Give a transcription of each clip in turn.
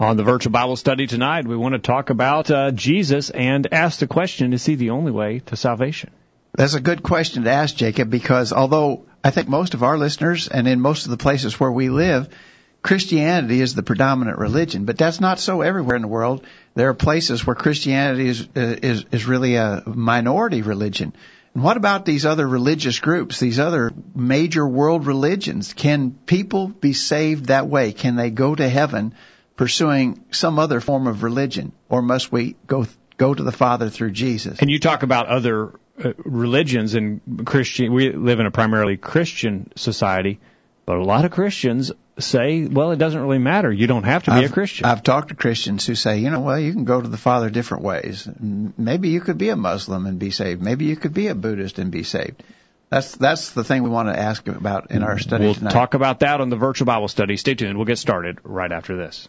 On the virtual Bible study tonight, we want to talk about uh, Jesus and ask the question is he the only way to salvation? That's a good question to ask, Jacob, because although I think most of our listeners and in most of the places where we live, Christianity is the predominant religion, but that's not so everywhere in the world. There are places where Christianity is is is really a minority religion. And what about these other religious groups, these other major world religions? Can people be saved that way? Can they go to heaven pursuing some other form of religion, or must we go go to the Father through Jesus? And you talk about other uh, religions and Christian. We live in a primarily Christian society, but a lot of Christians say, well, it doesn't really matter. You don't have to be I've, a Christian. I've talked to Christians who say, you know, well, you can go to the Father different ways. Maybe you could be a Muslim and be saved. Maybe you could be a Buddhist and be saved. That's that's the thing we want to ask about in our study we'll tonight. talk about that on the virtual Bible study. Stay tuned. We'll get started right after this.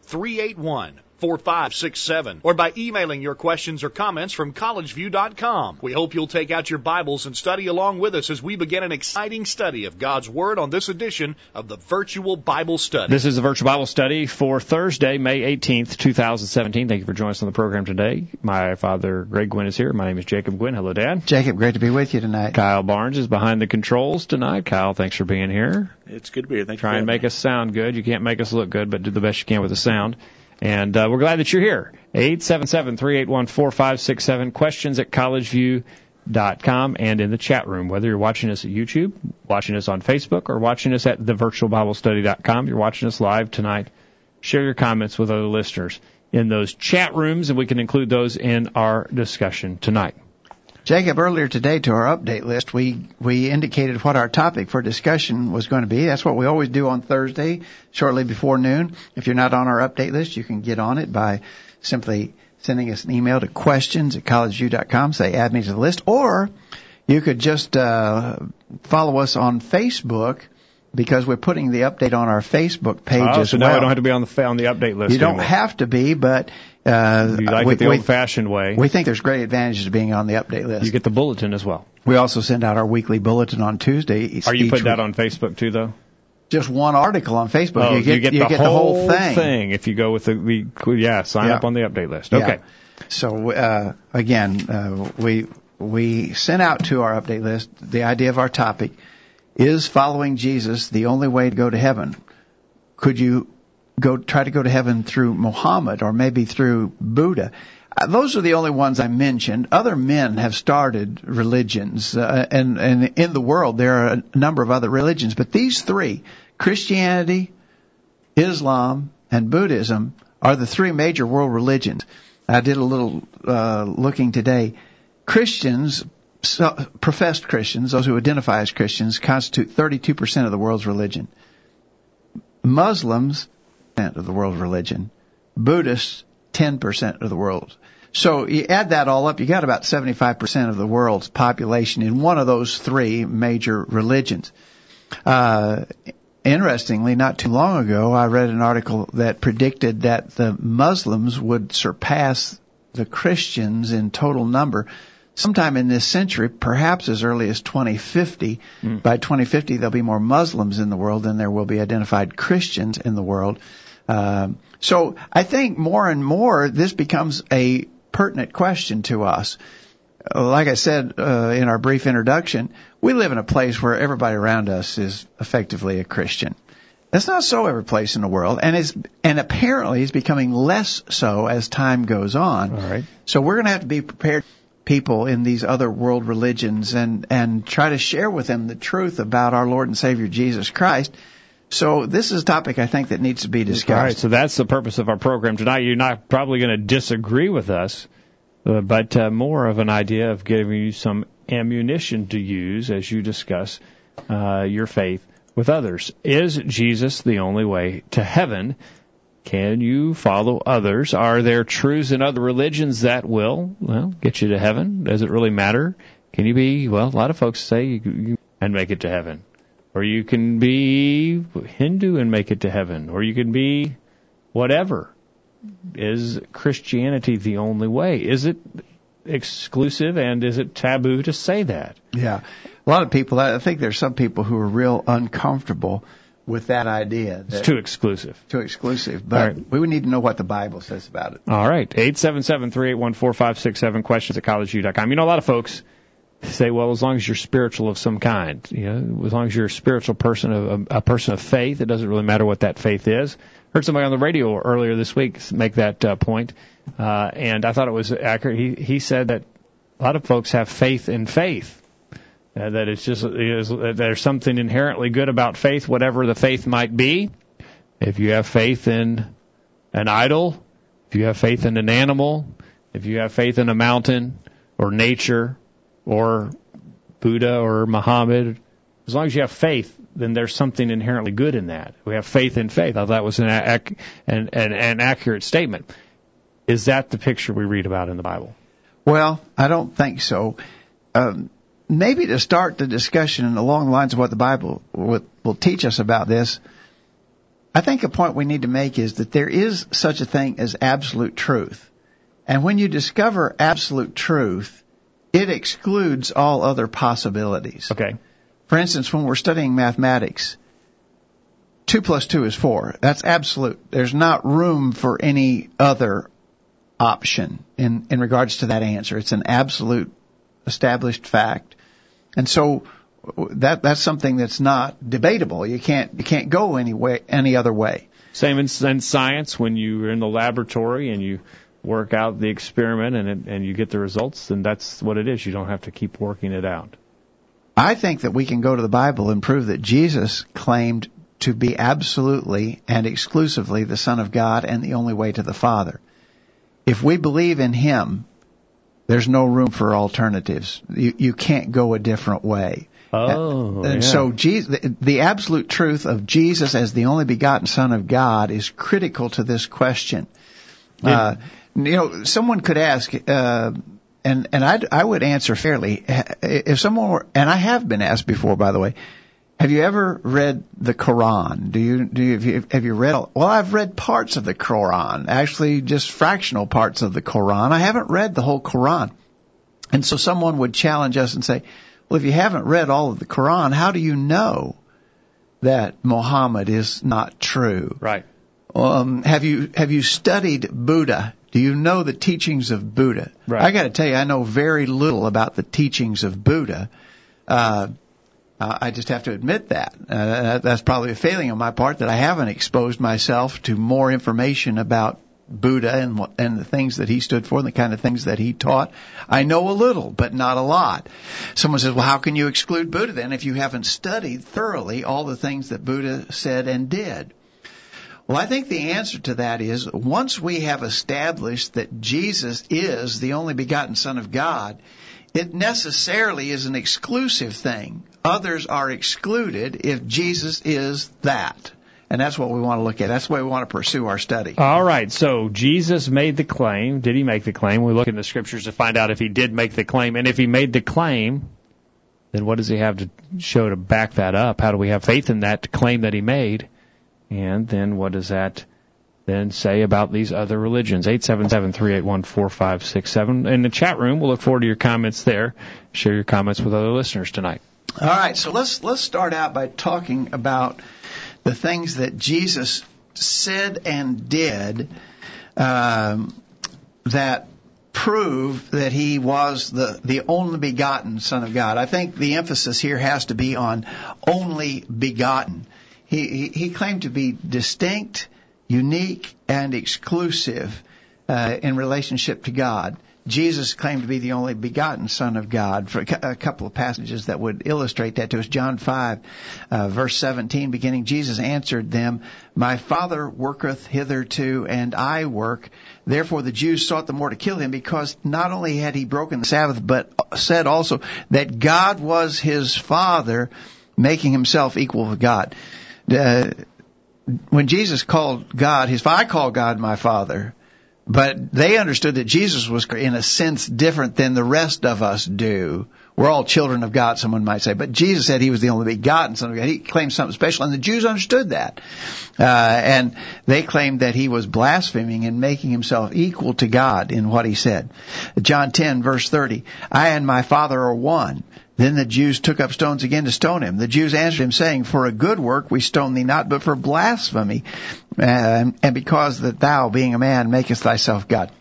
381 4567 or by emailing your questions or comments from collegeview.com. We hope you'll take out your Bibles and study along with us as we begin an exciting study of God's Word on this edition of the Virtual Bible Study. This is the Virtual Bible Study for Thursday, May 18th, 2017. Thank you for joining us on the program today. My father, Greg Gwynn, is here. My name is Jacob Gwynn. Hello, Dad. Jacob, great to be with you tonight. Kyle Barnes is behind the controls tonight. Kyle, thanks for being here. It's good to be here. Thank you. Try and make us sound good. You can't make us look good, but do the best you can with the sound. And uh, we're glad that you're here. 877-381-4567. Questions at collegeview.com and in the chat room. Whether you're watching us at YouTube, watching us on Facebook, or watching us at thevirtualbiblestudy.com, you're watching us live tonight. Share your comments with other listeners in those chat rooms, and we can include those in our discussion tonight. Jacob, earlier today to our update list, we, we indicated what our topic for discussion was going to be. That's what we always do on Thursday, shortly before noon. If you're not on our update list, you can get on it by simply sending us an email to questions at collegeview.com, say add me to the list, or you could just uh, follow us on Facebook because we're putting the update on our Facebook page Oh, as so well. now I don't have to be on the on the update list. you don't anymore. have to be, but uh, You like we, it the old-fashioned way. we think there's great advantages to being on the update list. you get the bulletin as well. We also send out our weekly bulletin on Tuesday. Are you putting that on Facebook too, though? Just one article on Facebook. Oh, you get, the, whole thing. if you go with the, the yeah, sign Yeah. up on the update list. Yeah. Okay. So uh, again, uh, we we sent out to our update list the idea of our topic is following Jesus the only way to go to heaven. Could you go try to go to heaven through Muhammad or maybe through Buddha? Uh, those are the only ones I mentioned. Other men have started religions, uh, and and in the world there are a number of other religions, but these three: Christianity, Islam, and Buddhism are the three major world religions. I did a little uh, looking today. Christians, so, professed Christians, those who identify as Christians, constitute 32% of the world's religion. Muslims, of the world's religion. Buddhists, 10% of the world. So you add that all up, you got about 75% of the world's population in one of those three major religions. Uh, interestingly, not too long ago, I read an article that predicted that the Muslims would surpass the Christians in total number sometime in this century, perhaps as early as 2050. By 2050, there'll be more Muslims in the world than there will be identified Christians in the world. Um, so I think more and more this becomes a pertinent question to us. Like I said uh, in our brief introduction, we live in a place where everybody around us is effectively a Christian. That's not so every place in the world, and it's and apparently is becoming less so as time goes on. All right. So we're going to have to be prepared people in these other world religions and and try to share with them the truth about our Lord and Savior Jesus Christ. So this is a topic I think that needs to be discussed. All right, so that's the purpose of our program tonight. You're not probably going to disagree with us, uh, but uh, more of an idea of giving you some ammunition to use as you discuss uh, your faith with others. Is Jesus the only way to heaven? Can you follow others? Are there truths in other religions that will, well, get you to heaven? Does it really matter? Can you be, well, a lot of folks say you, you and make it to heaven. Or you can be Hindu and make it to heaven. Or you can be whatever. Is Christianity the only way? Is it exclusive and is it taboo to say that? Yeah. A lot of people, I think there's some people who are real uncomfortable with that idea. That it's too exclusive. Too exclusive. But right. we would need to know what the Bible says about it. All right. 877-381-4567, questions at collegeview.com. You know, a lot of folks say, well, as long as you're spiritual of some kind, you know, as long as you're a spiritual person, a, a person of faith, it doesn't really matter what that faith is. Heard somebody on the radio earlier this week make that uh, point, uh, and I thought it was accurate. He he said that a lot of folks have faith in faith. Uh, that it's just that there's something inherently good about faith, whatever the faith might be. If you have faith in an idol, if you have faith in an animal, if you have faith in a mountain or nature or Buddha or Muhammad, as long as you have faith, then there's something inherently good in that. We have faith in faith. I thought that was an, an, an, an accurate statement. Is that the picture we read about in the Bible? Well, I don't think so. Um, maybe to start the discussion along the lines of what the Bible will, will teach us about this, I think a point we need to make is that there is such a thing as absolute truth. And when you discover absolute truth, it excludes all other possibilities. Okay. For instance, when we're studying mathematics, 2 plus 2 is 4. That's absolute. There's not room for any other option in, in regards to that answer. It's an absolute established fact. And so that that's something that's not debatable. You can't you can't go any way any other way. Same in, in science when you're in the laboratory and you work out the experiment and it, and you get the results, then that's what it is. You don't have to keep working it out. I think that we can go to the Bible and prove that Jesus claimed to be absolutely and exclusively the Son of God and the only way to the Father. If we believe in Him, there's no room for alternatives. You, you can't go a different way. Oh, and yeah. so Jesus, the, absolute truth of Jesus as the only begotten Son of God is critical to this question. Uh, you know, someone could ask, uh, and and I I would answer fairly if someone were, and I have been asked before, by the way. Have you ever read the Quran? Do you do you, have you, have you read? Well, I've read parts of the Quran, actually just fractional parts of the Quran. I haven't read the whole Quran. And so someone would challenge us and say, "Well, if you haven't read all of the Quran, how do you know that Muhammad is not true?" Right. Um, have you have you studied Buddha? Do you know the teachings of Buddha? Right. I got to tell you, I know very little about the teachings of Buddha. Uh, uh, I just have to admit that. Uh, that's probably a failing on my part that I haven't exposed myself to more information about Buddha and what, and the things that he stood for and the kind of things that he taught. I know a little, but not a lot. Someone says, "Well, how can you exclude Buddha then if you haven't studied thoroughly all the things that Buddha said and did?" Well, I think the answer to that is once we have established that Jesus is the only begotten Son of God, it necessarily is an exclusive thing. Others are excluded if Jesus is that. And that's what we want to look at. That's the way we want to pursue our study. All right. So Jesus made the claim. Did he make the claim? We look in the scriptures to find out if he did make the claim. And if he made the claim, then what does he have to show to back that up? How do we have faith in that claim that he made? And then what does that then say about these other religions? 877-381-4567. In the chat room, we'll look forward to your comments there. Share your comments with other listeners tonight. All right, so let's let's start out by talking about the things that Jesus said and did um, that prove that he was the, the only begotten Son of God. I think the emphasis here has to be on only begotten. He, he, he claimed to be distinct, unique, and exclusive uh, in relationship to God. Jesus claimed to be the only begotten Son of God. For a couple of passages that would illustrate that to us. John 5, uh, verse 17, beginning, Jesus answered them, My Father worketh hitherto, and I work. Therefore the Jews sought the more to kill him, because not only had he broken the Sabbath, but said also that God was his Father, making himself equal with God. Uh, when Jesus called God his I call God my Father, but they understood that Jesus was in a sense different than the rest of us do. We're all children of God, someone might say, but Jesus said he was the only begotten son of God. He claimed something special, and the Jews understood that. Uh, and they claimed that he was blaspheming and making himself equal to God in what he said. John 10 verse 30, I and my Father are one. Then the Jews took up stones again to stone him. The Jews answered him, saying, For a good work we stone thee not, but for blasphemy, Um, and because that thou, being a man, makest thyself God.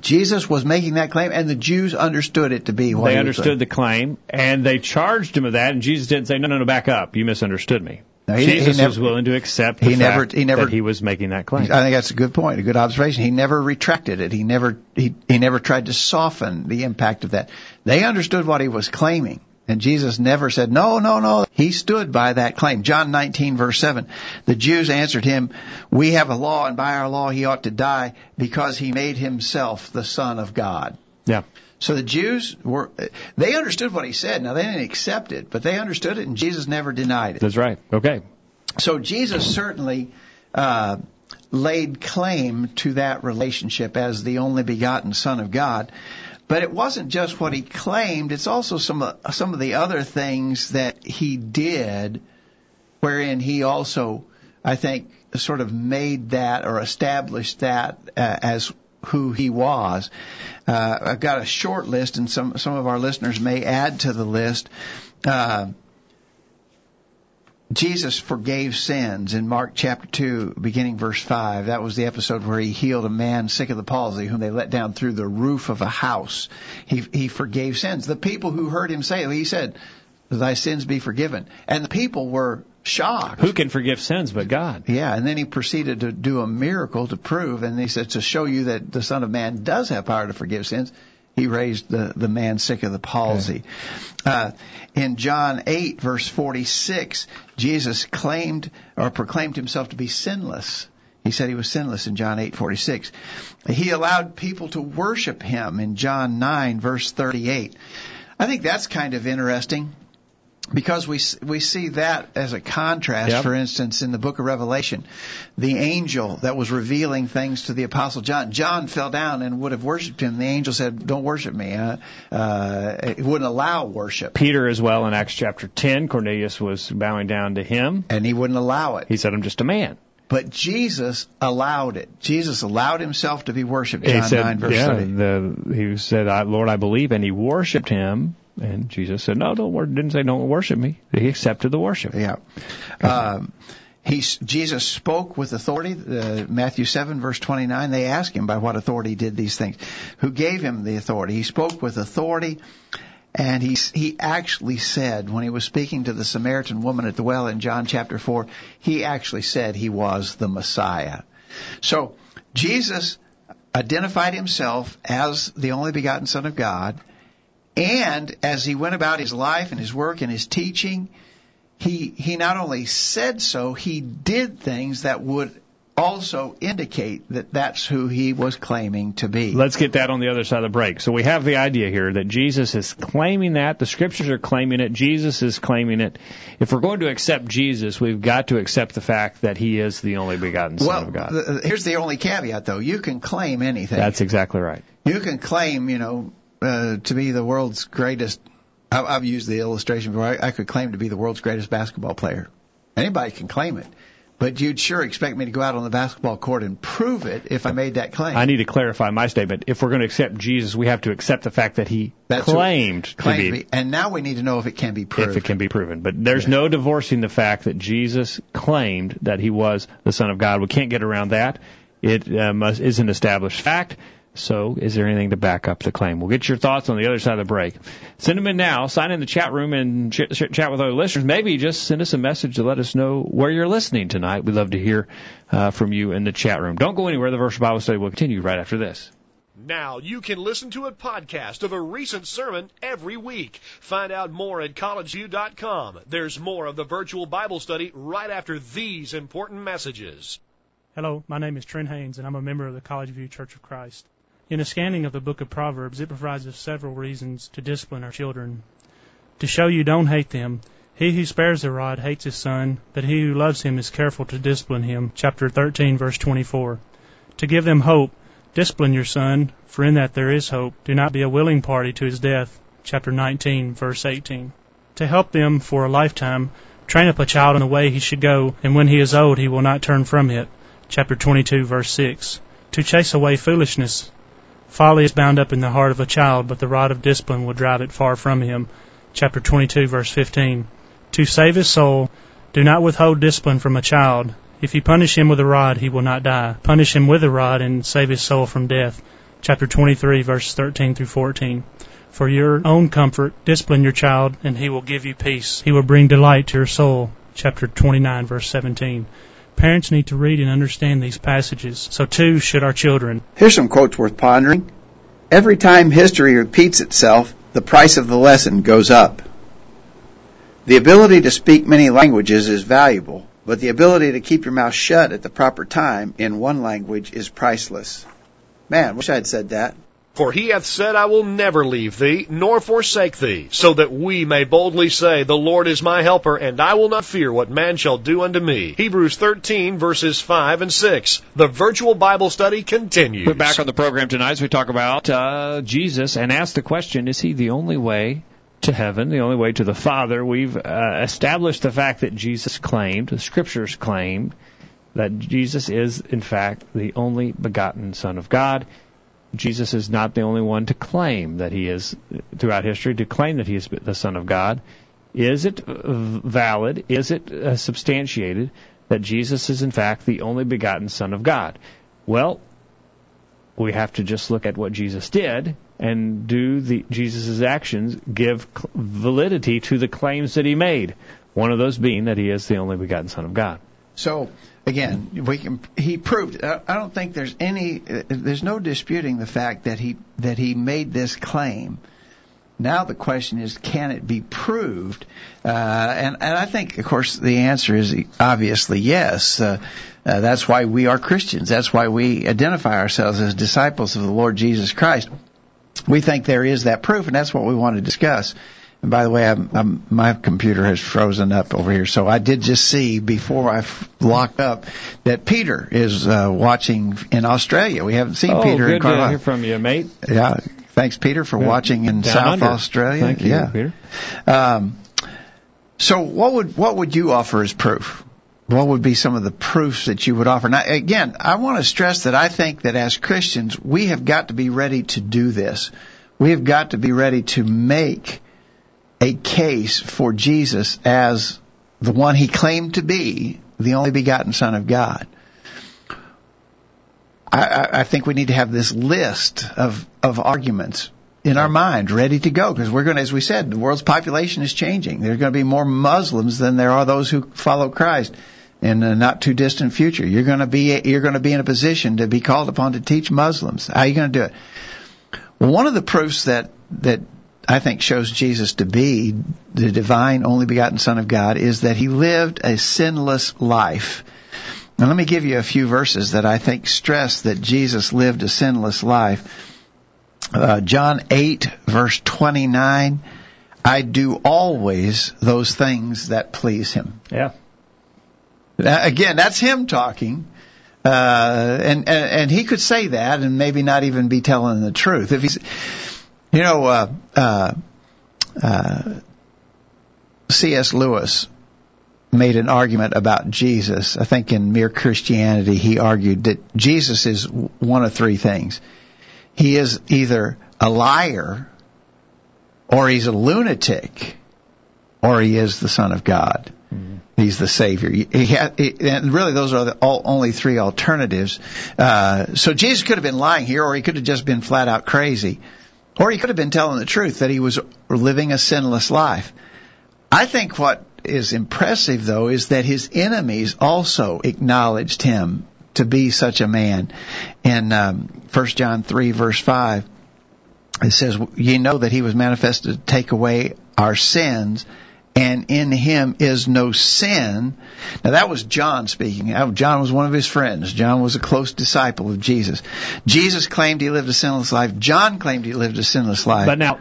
Jesus was making that claim, and the Jews understood it to be what they understood the claim, and they charged him of that. And Jesus didn't say, "No, no, no, back up. You misunderstood me." No, he, Jesus he never, was willing to accept the he fact never, he never, that he was making that claim. I think that's a good point, a good observation. He never retracted it. He never, he, he never tried to soften the impact of that. They understood what he was claiming. And Jesus never said, no, no, no. He stood by that claim. John 19 verse 7. The Jews answered him, we have a law and by our law he ought to die because he made himself the son of God. Yeah. So the Jews were, they understood what he said. Now they didn't accept it, but they understood it and Jesus never denied it. That's right. Okay. So Jesus certainly, uh, laid claim to that relationship as the only begotten son of God. But it wasn't just what he claimed, it's also some of, some of the other things that he did wherein he also, I think, sort of made that or established that uh, as who he was. Uh, I've got a short list, and some some of our listeners may add to the list. Uh, Jesus forgave sins in Mark chapter 2, beginning verse 5. That was the episode where he healed a man sick of the palsy whom they let down through the roof of a house. He, he forgave sins. The people who heard him say, he said, thy sins be forgiven. And the people were shocked. Who can forgive sins but God? Yeah, and then he proceeded to do a miracle to prove, and he said, to show you that the Son of Man does have power to forgive sins he raised the, the man sick of the palsy. Okay. Uh, in John 8 verse 46, Jesus claimed or proclaimed himself to be sinless. He said he was sinless in John 8:46. He allowed people to worship him in John 9 verse 38. I think that's kind of interesting because we we see that as a contrast. Yep. For instance, in the Book of Revelation, the angel that was revealing things to the Apostle John, John fell down and would have worshipped him. The angel said, "Don't worship me." Uh, uh, it wouldn't allow worship. Peter as well in Acts chapter 10, Cornelius was bowing down to him, and he wouldn't allow it. He said, "I'm just a man." But Jesus allowed it. Jesus allowed himself to be worshipped. John he said, 9 verse yeah, 30. The, he said, I, "Lord, I believe," and he worshipped him. And Jesus said, "No, don't wor- didn't say don't worship me." He accepted the worship. Yeah. Um, he Jesus spoke with authority. Uh, Matthew seven verse twenty nine. They asked him by what authority did these things. Who gave him the authority? He spoke with authority. And he he actually said when he was speaking to the Samaritan woman at the well in John chapter four, he actually said he was the Messiah. So Jesus identified himself as the only begotten Son of God, and as he went about his life and his work and his teaching, he he not only said so, he did things that would also indicate that that's who he was claiming to be. Let's get that on the other side of the break. So we have the idea here that Jesus is claiming that. The scriptures are claiming it. Jesus is claiming it. If we're going to accept Jesus, we've got to accept the fact that he is the only begotten Son well, of God. the- here's the only caveat though. You can claim anything. That's exactly right. you can claim, you know, uh, to be the world's greatest. I- I've used the illustration before. I, I could claim to be the world's greatest basketball player. Anybody can claim it. But you'd sure expect me to go out on the basketball court and prove it if I made that claim. I need to clarify my statement. If we're going to accept Jesus, we have to accept the fact that he That's what- claimed to be. And now we need to know if it can be proved. if it can be proven. But there's no divorcing the fact that Jesus claimed that he was the Son of God. We can't get around that. It uh, must, is an established fact. So, is there anything to back up the claim? We'll get your thoughts on the other side of the break. Send them in now. Sign in the chat room and ch- ch- chat with other listeners. Maybe just send us a message to let us know where you're listening tonight. We'd love to hear uh, from you in the chat room. Don't go anywhere. The Virtual Bible Study will continue right after this. Now you can listen to a podcast of a recent sermon every week. Find out more at collegeview.com. There's more of the virtual Bible study right after these important messages. Hello, my name is Trent Haynes, and I'm a member of the College View Church of Christ. In a scanning of the book of Proverbs, it provides us several reasons to discipline our children. To show you don't hate them, He who spares the rod hates his son, but he who loves him is careful to discipline him. Chapter 13, verse 24. To give them hope, discipline your son, for in that there is hope. Do not be a willing party to his death. Chapter 19, verse 18. To help them for a lifetime, train up a child in the way he should go, and when he is old he will not turn from it. Chapter 22, verse 6. To chase away foolishness. Folly is bound up in the heart of a child, but the rod of discipline will drive it far from him. Chapter 22, verse 15. To save his soul, do not withhold discipline from a child. If you punish him with a rod, he will not die. Punish him with a rod and save his soul from death. Chapter 23, verses 13 through 14. For your own comfort, discipline your child, and he will give you peace. He will bring delight to your soul. Chapter 29, verse 17. Parents need to read and understand these passages. So too should our children. Here's some quotes worth pondering. Every time history repeats itself, the price of the lesson goes up. The ability to speak many languages is valuable, but the ability to keep your mouth shut at the proper time in one language is priceless. Man, wish I had said that. For he hath said, I will never leave thee, nor forsake thee, so that we may boldly say, The Lord is my helper, and I will not fear what man shall do unto me. Hebrews 13, verses 5 and 6. The virtual Bible study continues. We're back on the program tonight as we talk about uh, Jesus and ask the question, is he the only way to heaven, the only way to the Father? We've uh, established the fact that Jesus claimed, the Scriptures claimed, that Jesus is, in fact, the only begotten Son of God. Jesus is not the only one to claim that he is, throughout history, to claim that he is the Son of God. Is it valid? Is it uh, substantiated that Jesus is, in fact, the only begotten Son of God? Well, we have to just look at what Jesus did and do the Jesus' actions give validity to the claims that he made. One of those being that he is the only begotten Son of God. So again, we can. He proved. I don't think there's any. There's no disputing the fact that he that he made this claim. Now the question is, can it be proved? Uh, and and I think, of course, the answer is obviously yes. Uh, uh, that's why we are Christians. That's why we identify ourselves as disciples of the Lord Jesus Christ. We think there is that proof, and that's what we want to discuss. And by the way, I'm, I'm, my computer has frozen up over here, so I did just see before I locked up that Peter is uh, watching in Australia. We haven't seen oh, Peter good in quite to hear from you, mate. Yeah, thanks, Peter, for Yeah. watching in Down South under. Australia. Thank you, yeah. Peter. Um, so, what would what would you offer as proof? What would be some of the proofs that you would offer? Now, again, I want to stress that I think that as Christians, we have got to be ready to do this. We have got to be ready to make a case for Jesus as the one he claimed to be, the only begotten Son of God. I, I, think we need to have this list of, of arguments in our mind ready to go because we're going to, as we said, the world's population is changing. There's going to be more Muslims than there are those who follow Christ in a not too distant future. You're going to be, you're going to be in a position to be called upon to teach Muslims. How are you going to do it? One of the proofs that, that I think shows Jesus to be the divine only begotten Son of God is that he lived a sinless life. Now let me give you a few verses that I think stress that Jesus lived a sinless life. Uh, John 8 verse 29, I do always those things that please him. Yeah. Again, that's him talking. Uh, and, and, and he could say that and maybe not even be telling the truth. If he's, you know, uh, uh, uh, C.S. Lewis made an argument about Jesus. I think in Mere Christianity, he argued that Jesus is one of three things. He is either a liar, or he's a lunatic, or he is the Son of God. He's the Savior. He he- and really, those are the all, only three alternatives. Uh, so Jesus could have been lying here, or he could have just been flat out crazy, or he could have been telling the truth that he was living a sinless life. I think what is impressive, though, is that his enemies also acknowledged him to be such a man. In um, 1 John 3, verse 5, it says, Ye know that he was manifested to take away our sins, and in him is no sin. Now that was John speaking. John was one of his friends. John was a close disciple of Jesus. Jesus claimed he lived a sinless life. John claimed he lived a sinless life. But now,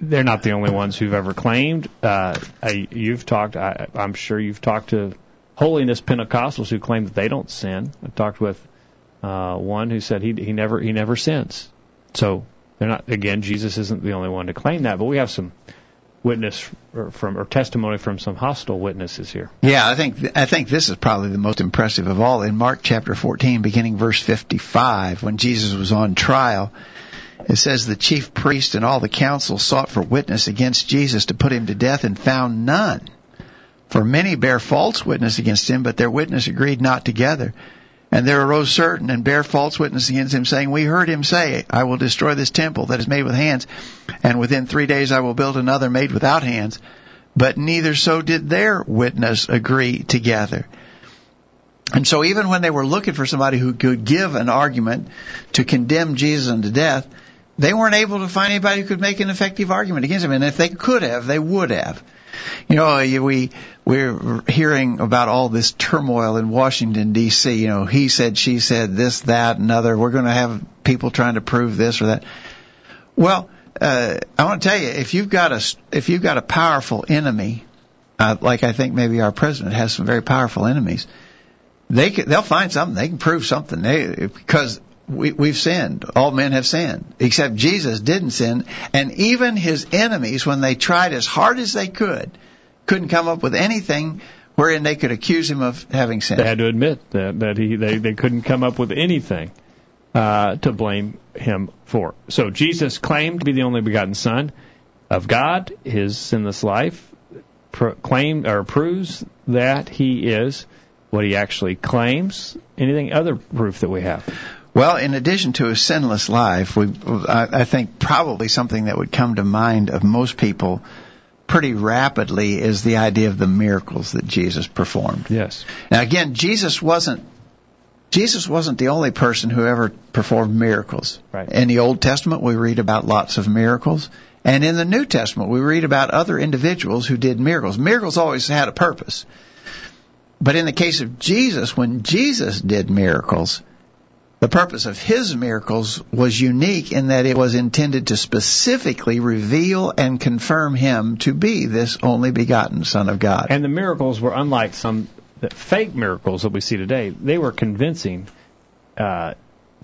they're not the only ones who've ever claimed. Uh, you've talked. I, I'm sure you've talked to holiness Pentecostals who claim that they don't sin. I talked with uh, one who said he he never he never sins. So they're not. Again, Jesus isn't the only one to claim that, but we have some witness or from or testimony from some hostile witnesses here. Yeah, I think I think this is probably the most impressive of all. In Mark chapter 14, beginning verse 55, when Jesus was on trial, it says the chief priest and all the council sought for witness against Jesus to put him to death and found none. For many bear false witness against him, but their witness agreed not together. And there arose certain and bare false witness against him, saying, We heard him say, I will destroy this temple that is made with hands, and within three days I will build another made without hands. But neither so did their witness agree together. And so even when they were looking for somebody who could give an argument to condemn Jesus unto death, they weren't able to find anybody who could make an effective argument against him. And if they could have, they would have. You know, we we're hearing about all this turmoil in Washington D.C. You know, he said, she said, this, that, another. We're going to have people trying to prove this or that. Well, uh, I want to tell you, if you've got a if you've got a powerful enemy, uh, like I think maybe our president has some very powerful enemies, they can, they'll find something. They can prove something. They because we, we've sinned. All men have sinned, except Jesus didn't sin. And even his enemies, when they tried as hard as they could, couldn't come up with anything wherein they could accuse him of having sinned. They had to admit that that he they, they couldn't come up with anything uh, to blame him for. So Jesus claimed to be the only begotten Son of God. His sinless life pro- claimed or proves that he is what he actually claims. Anything other proof that we have? Well, in addition to a sinless life, we, I, I think probably something that would come to mind of most people pretty rapidly is the idea of the miracles that Jesus performed. Yes. Now again, Jesus wasn't Jesus wasn't the only person who ever performed miracles. Right. In the Old Testament, we read about lots of miracles. And in the New Testament, we read about other individuals who did miracles. Miracles always had a purpose. But in the case of Jesus, when Jesus did miracles, the purpose of his miracles was unique in that it was intended to specifically reveal and confirm him to be this only begotten Son of God. And the miracles were unlike some the fake miracles that we see today. They were convincing, uh,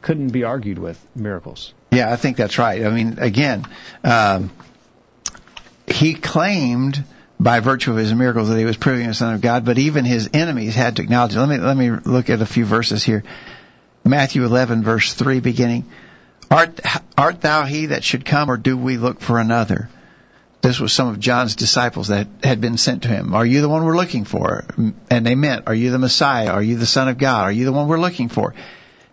couldn't be argued with miracles. Yeah, I think that's right. I mean, again, um, he claimed by virtue of his miracles that he was proving the Son of God, but even his enemies had to acknowledge. It. Let me let me look at a few verses here. Matthew 11, verse 3, beginning. Art, art thou he that should come, or do we look for another? This was some of John's disciples that had been sent to him. Are you the one we're looking for? And they meant, Are you the Messiah? Are you the Son of God? Are you the one we're looking for?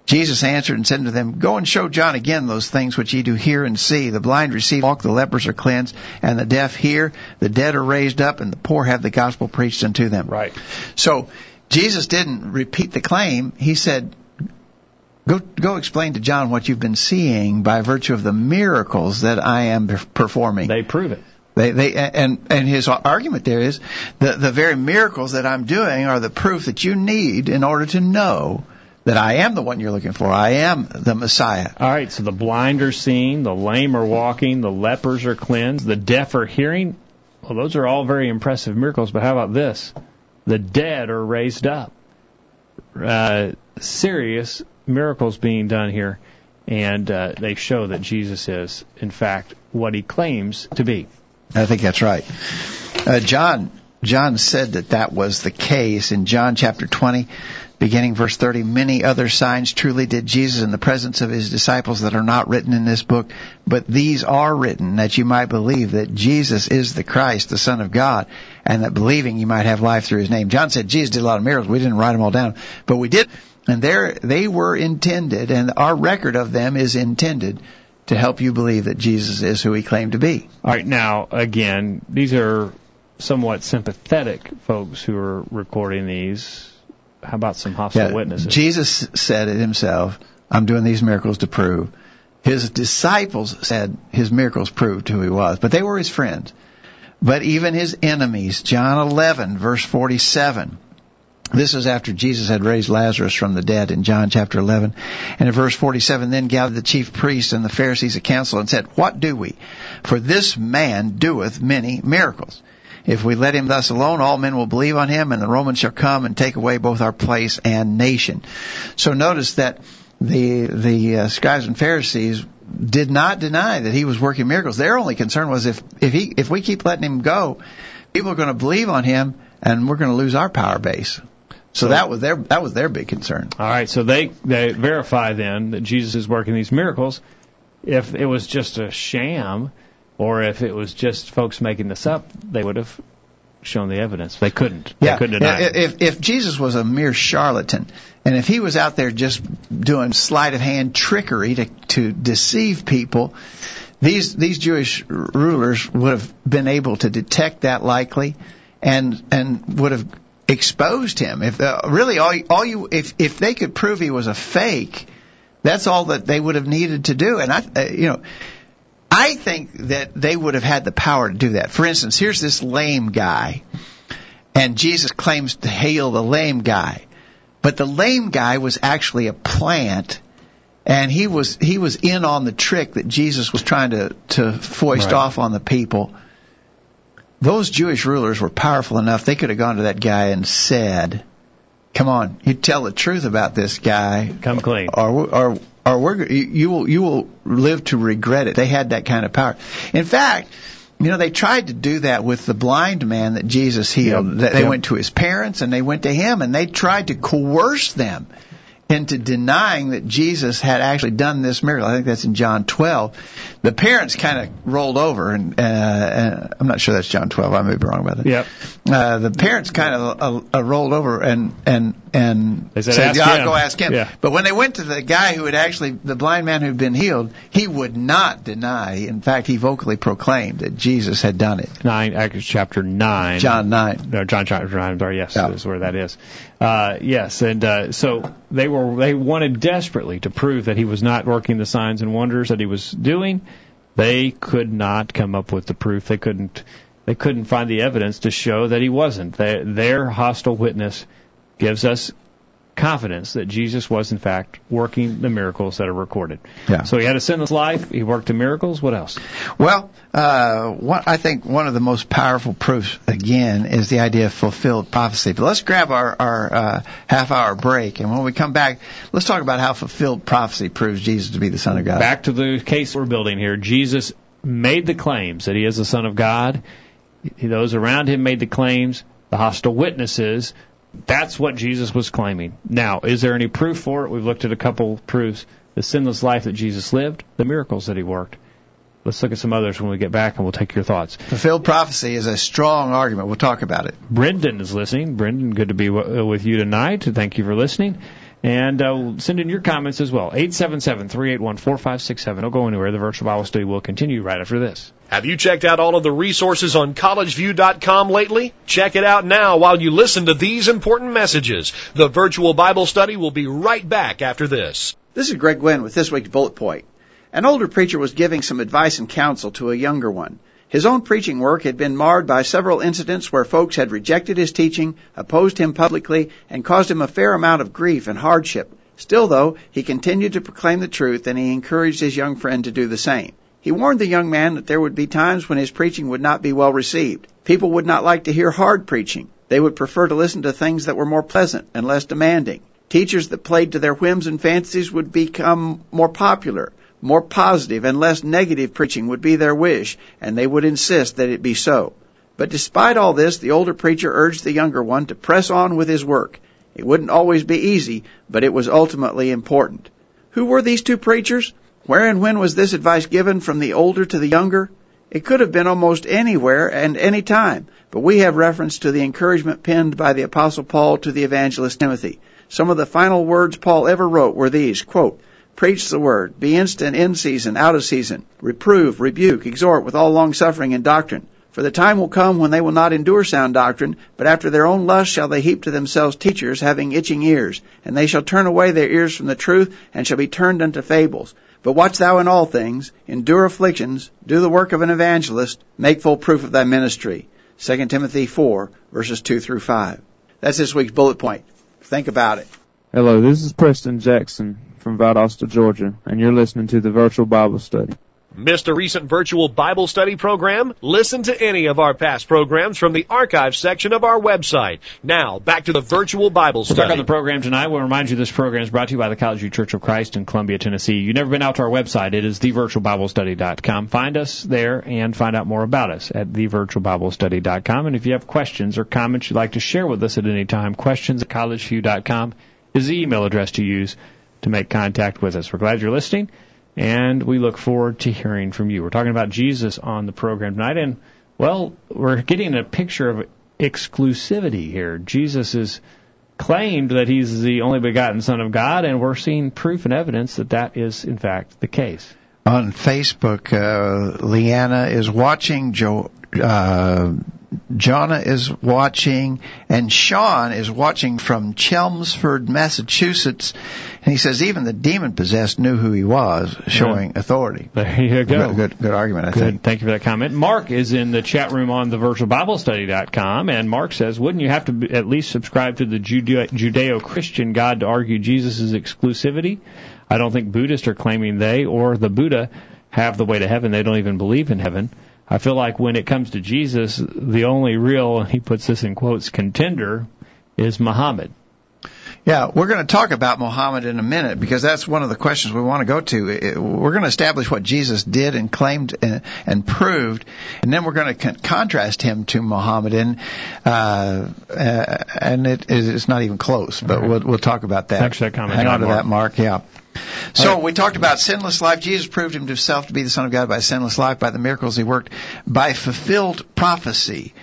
Jesus answered and said to them, Go and show John again those things which ye do hear and see. The blind receive walk, the lepers are cleansed, and the deaf hear, the dead are raised up, and the poor have the gospel preached unto them. Right. So Jesus didn't repeat the claim. He said, Go, go explain to John what you've been seeing by virtue of the miracles that I am performing. They prove it. They, they, and, and his argument there is the, the very miracles that I'm doing are the proof that you need in order to know that I am the one you're looking for. I am the Messiah. All right, so the blind are seeing, the lame are walking, the lepers are cleansed, the deaf are hearing. Well, those are all very impressive miracles, but how about this? The dead are raised up. Uh, serious miracles being done here, and uh, they show that Jesus is, in fact, what he claims to be. I think that's right. Uh, John John said that that was the case in John chapter 20, beginning verse 30. Many other signs truly did Jesus in the presence of his disciples that are not written in this book, but these are written that you might believe that Jesus is the Christ, the Son of God, and that believing you might have life through his name. John said Jesus did a lot of miracles. We didn't write them all down, but we did and there they were intended, and our record of them is intended to help you believe that Jesus is who he claimed to be. All right, now again, these are somewhat sympathetic folks who are recording these. How about some hostile yeah, witnesses? Jesus said it himself. I'm doing these miracles to prove. His disciples said his miracles proved who he was, but they were his friends. But even his enemies, John 11, verse 47, This is after Jesus had raised Lazarus from the dead in John chapter 11. And in verse 47, then gathered the chief priests and the Pharisees a council and said, What do we? For this man doeth many miracles. If we let him thus alone, all men will believe on him, and the Romans shall come and take away both our place and nation. So notice that the the uh, scribes and Pharisees did not deny that he was working miracles. Their only concern was if if he if we keep letting him go, people are going to believe on him, and we're going to lose our power base. So that was their that was their big concern. All right, so they they verify then that Jesus is working these miracles. If it was just a sham, or if it was just folks making this up, they would have shown the evidence. They couldn't. Yeah. They couldn't deny. it. If if Jesus was a mere charlatan, and if he was out there just doing sleight of hand trickery to to deceive people, these these Jewish rulers would have been able to detect that likely, and and would have exposed him. If uh, really all all you if if they could prove he was a fake, that's all that they would have needed to do. And I uh, you know. I think that they would have had the power to do that. For instance, here's this lame guy, and Jesus claims to heal the lame guy. But the lame guy was actually a plant, and he was he was in on the trick that Jesus was trying to to foist Right. off on the people. Those Jewish rulers were powerful enough; they could have gone to that guy and said, "Come on, you tell the truth about this guy, Come clean. or or or we're, you will you will live to regret it." They had that kind of power. In fact, you know they tried to do that with the blind man that Jesus healed. Yep. They they Yep. went to his parents and they went to him and they tried to coerce them into denying that Jesus had actually done this miracle. I think that's in John 12. The parents kind of rolled over, and uh, uh, I'm not sure that's John 12. I may be wrong about that. Yep. Uh, the parents kind of uh, uh, rolled over and and and They said, "Ask "Yeah, go ask him." Yeah. But when they went to the guy who had actually, the blind man who'd been healed, he would not deny. In fact, he vocally proclaimed that Jesus had done it. Nine, actually, chapter nine. John 9. No, John chapter nine. Sorry, yes, Yeah. is where that is. Uh, yes, and uh, so they were they wanted desperately to prove that he was not working the signs and wonders that he was doing. They could not come up with the proof. They couldn't. They couldn't find the evidence to show that he wasn't. Their, their hostile witness gives us confidence that Jesus was in fact working the miracles that are recorded. Yeah. So he had a sinless life. He worked the miracles. What else? Well, uh, one, I think one of the most powerful proofs, again, is the idea of fulfilled prophecy. But let's grab our, our uh, half hour break, and when we come back, let's talk about how fulfilled prophecy proves Jesus to be the Son of God. Back to the case we're building here. Jesus made the claims that he is the Son of God. Those around him made the claims. The hostile witnesses. That's what Jesus was claiming. Now, is there any proof for it? We've looked at a couple proofs. The sinless life that Jesus lived, the miracles that he worked. Let's look at some others when we get back, and we'll take your thoughts. Fulfilled prophecy is a strong argument. We'll talk about it. Brendan is listening. Brendan, good to be w- uh, with you tonight. Thank you for listening. And uh, send in your comments as well. 877-381-4567. Don't go anywhere. The virtual Bible study will continue right after this. Have you checked out all of the resources on collegeview.com lately? Check it out now while you listen to these important messages. The virtual Bible study will be right back after this. This is Greg Gwynn with this week's Bullet Point. An older preacher was giving some advice and counsel to a younger one. His own preaching work had been marred by several incidents where folks had rejected his teaching, opposed him publicly, and caused him a fair amount of grief and hardship. Still, though, he continued to proclaim the truth and he encouraged his young friend to do the same. He warned the young man that there would be times when his preaching would not be well received. People would not like to hear hard preaching. They would prefer to listen to things that were more pleasant and less demanding. Teachers that played to their whims and fancies would become more popular. More positive and less negative preaching would be their wish, and they would insist that it be so. But despite all this, the older preacher urged the younger one to press on with his work. It wouldn't always be easy, but it was ultimately important. Who were these two preachers? Where and when was this advice given from the older to the younger? It could have been almost anywhere and any time, but we have reference to the encouragement penned by the apostle Paul to the evangelist Timothy. Some of the final words Paul ever wrote were these, quote, Preach the word, be instant in season, out of season, reprove, rebuke, exhort with all longsuffering and doctrine. For the time will come when they will not endure sound doctrine, but after their own lust shall they heap to themselves teachers having itching ears, and they shall turn away their ears from the truth, and shall be turned unto fables. But watch thou in all things, endure afflictions, do the work of an evangelist, make full proof of thy ministry. 2 Timothy 4, verses 2 through 5. That's this week's bullet point. Think about it. Hello, this is Preston Jackson from Valdosta, Georgia, and you're listening to the Virtual Bible Study. Missed a recent virtual Bible study program? Listen to any of our past programs from the archive section of our website. Now, back to the virtual Bible We're back on the program tonight. We'll remind you this program is brought to you by the College View Church of Christ in Columbia, Tennessee. You've never been out to our website. It is thevirtualbiblestudy.com. Find us there and find out more about us at thevirtualbiblestudy.com. And if you have questions or comments you'd like to share with us at any time, questions at collegeview.com is the email address to use to make contact with us. We're glad you're listening, and we look forward to hearing from you. We're talking about Jesus on the program tonight, and, well, we're getting a picture of exclusivity here. Jesus is claimed that he's the only begotten Son of God, and we're seeing proof and evidence that that is, in fact, the case. On Facebook, uh, Leanna is watching. Joe, uh, Jonna is watching, and Sean is watching from Chelmsford, Massachusetts. And he says even the demon possessed knew who he was, showing authority. There you go. Good, good, good argument, I Good. think. Thank you for that comment. Mark is in the chat room on the virtualbiblestudy.com, and Mark says, wouldn't you have to be- at least subscribe to the Judeo- Judeo-Christian God to argue Jesus' exclusivity? I don't think Buddhists are claiming they or the Buddha have the way to heaven. They don't even believe in heaven. I feel like when it comes to Jesus, the only real, he puts this in quotes, contender is Muhammad. Yeah, we're going to talk about Muhammad in a minute because that's one of the questions we want to go to. We're going to establish what Jesus did and claimed and, and proved, and then we're going to con- contrast him to Muhammad. uh, uh, and it, it's not even close, but we'll, we'll talk about that. Thanks for that comment, Hang on to Mark. that, Mark. Yeah. So we talked about sinless life. Jesus proved himself to be the Son of God by sinless life, by the miracles he worked, by fulfilled prophecy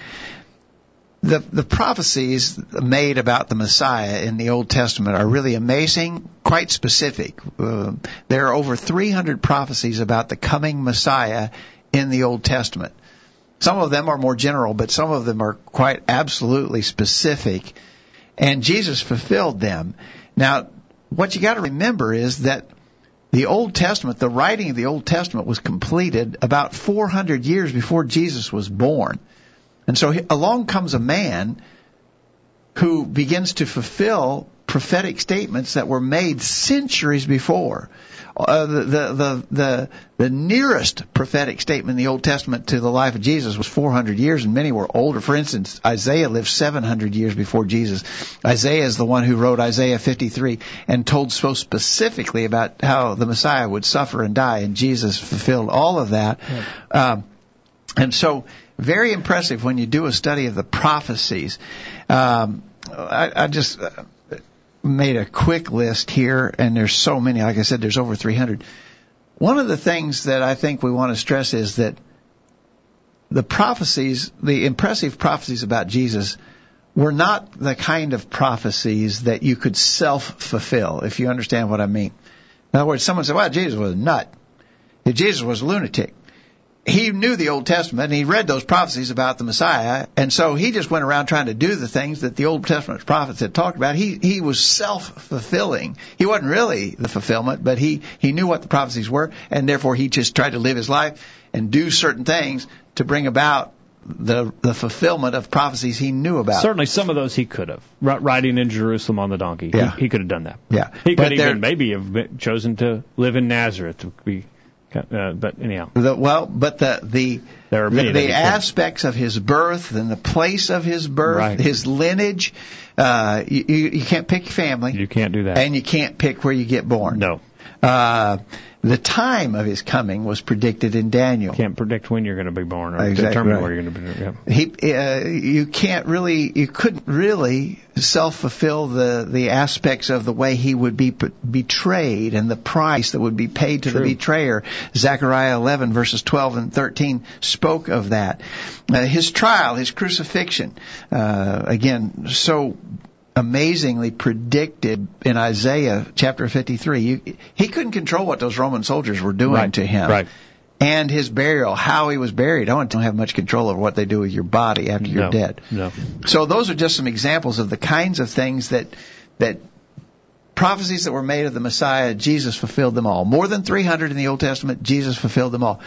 the the prophecies made about the Messiah in the Old Testament are really amazing, quite specific. Uh, there are over 300 prophecies about the coming Messiah in the Old Testament. Some of them are more general, but some of them are quite absolutely specific, and Jesus fulfilled them. Now, what you got to remember is that the Old Testament, the writing of the Old Testament was completed about 400 years before Jesus was born. And so along comes a man who begins to fulfill prophetic statements that were made centuries before. Uh, the, the, the, the, the nearest prophetic statement in the Old Testament to the life of Jesus was 400 years, and many were older. For instance, Isaiah lived 700 years before Jesus. Isaiah is the one who wrote Isaiah 53 and told so specifically about how the Messiah would suffer and die, and Jesus fulfilled all of that. Um, and so, very impressive when you do a study of the prophecies. Um, I, I just uh, made a quick list here, and there's so many. Like I said, there's over 300. One of the things that I think we want to stress is that the prophecies, the impressive prophecies about Jesus, were not the kind of prophecies that you could self-fulfill, if you understand what I mean. In other words, someone said, well, Jesus was a nut. Jesus was a lunatic he knew the Old Testament and he read those prophecies about the Messiah, and so he just went around trying to do the things that the Old Testament prophets had talked about. He he was self fulfilling. He wasn't really the fulfillment, but he he knew what the prophecies were, and therefore he just tried to live his life and do certain things to bring about the the fulfillment of prophecies he knew about. Certainly, some of those he could have. Riding in Jerusalem on the donkey. Yeah. He, he could have done that. Yeah. He could even maybe have been- chosen to live in Nazareth. Uh, but anyhow, The, well, but the the the, many that he the aspects of his birth and the place of his birth, Right. his lineage, uh, you, you you can't pick your family. you can't do that. and you can't pick where you get born. no, Uh, the time of his coming was predicted in Daniel. can't predict when you're going to be born or Exactly determine right. where you're going to be. Yeah. He, uh, you can't really, you couldn't really self-fulfill the the aspects of the way he would be betrayed and the price that would be paid to True. the betrayer. Zechariah 11 verses 12 and 13 spoke of that. Uh, his trial, his crucifixion, uh, again, so amazingly predicted in Isaiah chapter 53. You, he couldn't control what those Roman soldiers were doing Right, to him. right. And his burial, how he was buried. I don't have much control over what they do with your body after you're no, dead. No. So those are just some examples of the kinds of things that that prophecies that were made of the Messiah, Jesus fulfilled them all. More than 300 in the Old Testament, Jesus fulfilled them all.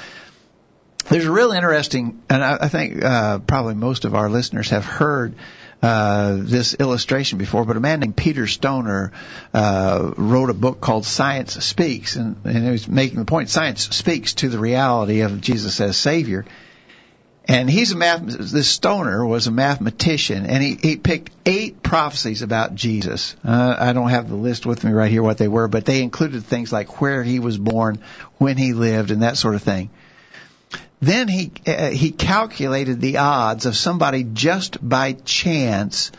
There's a real interesting, and I, I think uh, probably most of our listeners have heard uh, this illustration before, but a man named Peter Stoner uh, wrote a book called Science Speaks, and, and he was making the point science speaks to the reality of Jesus as Savior. And he's a math. This Stoner was a mathematician, and he he picked eight prophecies about Jesus. Uh, I don't have the list with me right here what they were, but they included things like where he was born, when he lived, and that sort of thing. Then he uh, he calculated the odds of somebody just by chance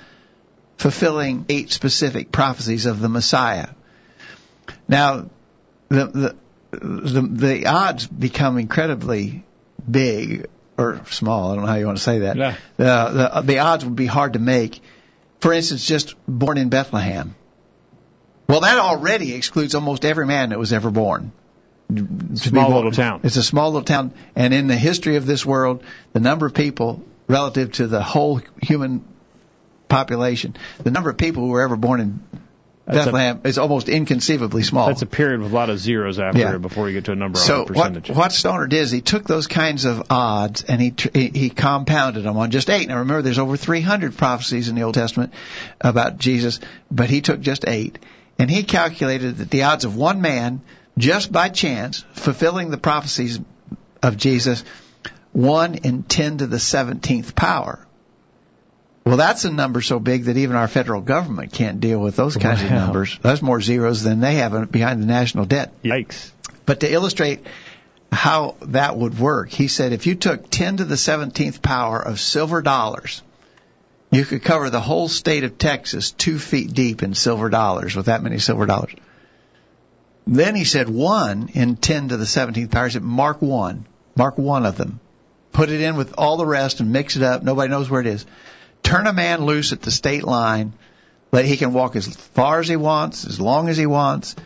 fulfilling eight specific prophecies of the Messiah. Now, the the the, the odds become incredibly big or small. I don't know how you want to say that. Yeah. The, the the odds would be hard to make. For instance, just born in Bethlehem. Well, that already excludes almost every man that was ever born. To be Small little town. It's a small little town, and in the history of this world, the number of people relative to the whole human population, the number of people who were ever born in That's a- Bethlehem is almost inconceivably small. That's a period with a lot of zeros after Yeah. it before you get to a number So on what, what Stoner did is he took those kinds of odds and he, he he compounded them on just eight. Now remember, there's over 300 prophecies in the Old Testament about Jesus, but he took just eight, and he calculated that the odds of one man, just by chance, fulfilling the prophecies of Jesus, one in 10 to the 17th power. Well, that's a number so big that even our federal government can't deal with those kinds of numbers. That's more zeros than they have behind the national debt. Yikes. But to illustrate how that would work, he said if you took 10 to the 17th power of silver dollars, you could cover the whole state of Texas two feet deep in silver dollars with that many silver dollars. Then he said one in 10 to the 17th power. He said mark one. Mark one of them. Put it in with all the rest and mix it up. Nobody knows where it is. Turn a man loose at the state line. Let he can walk as far as he wants, as long as he wants.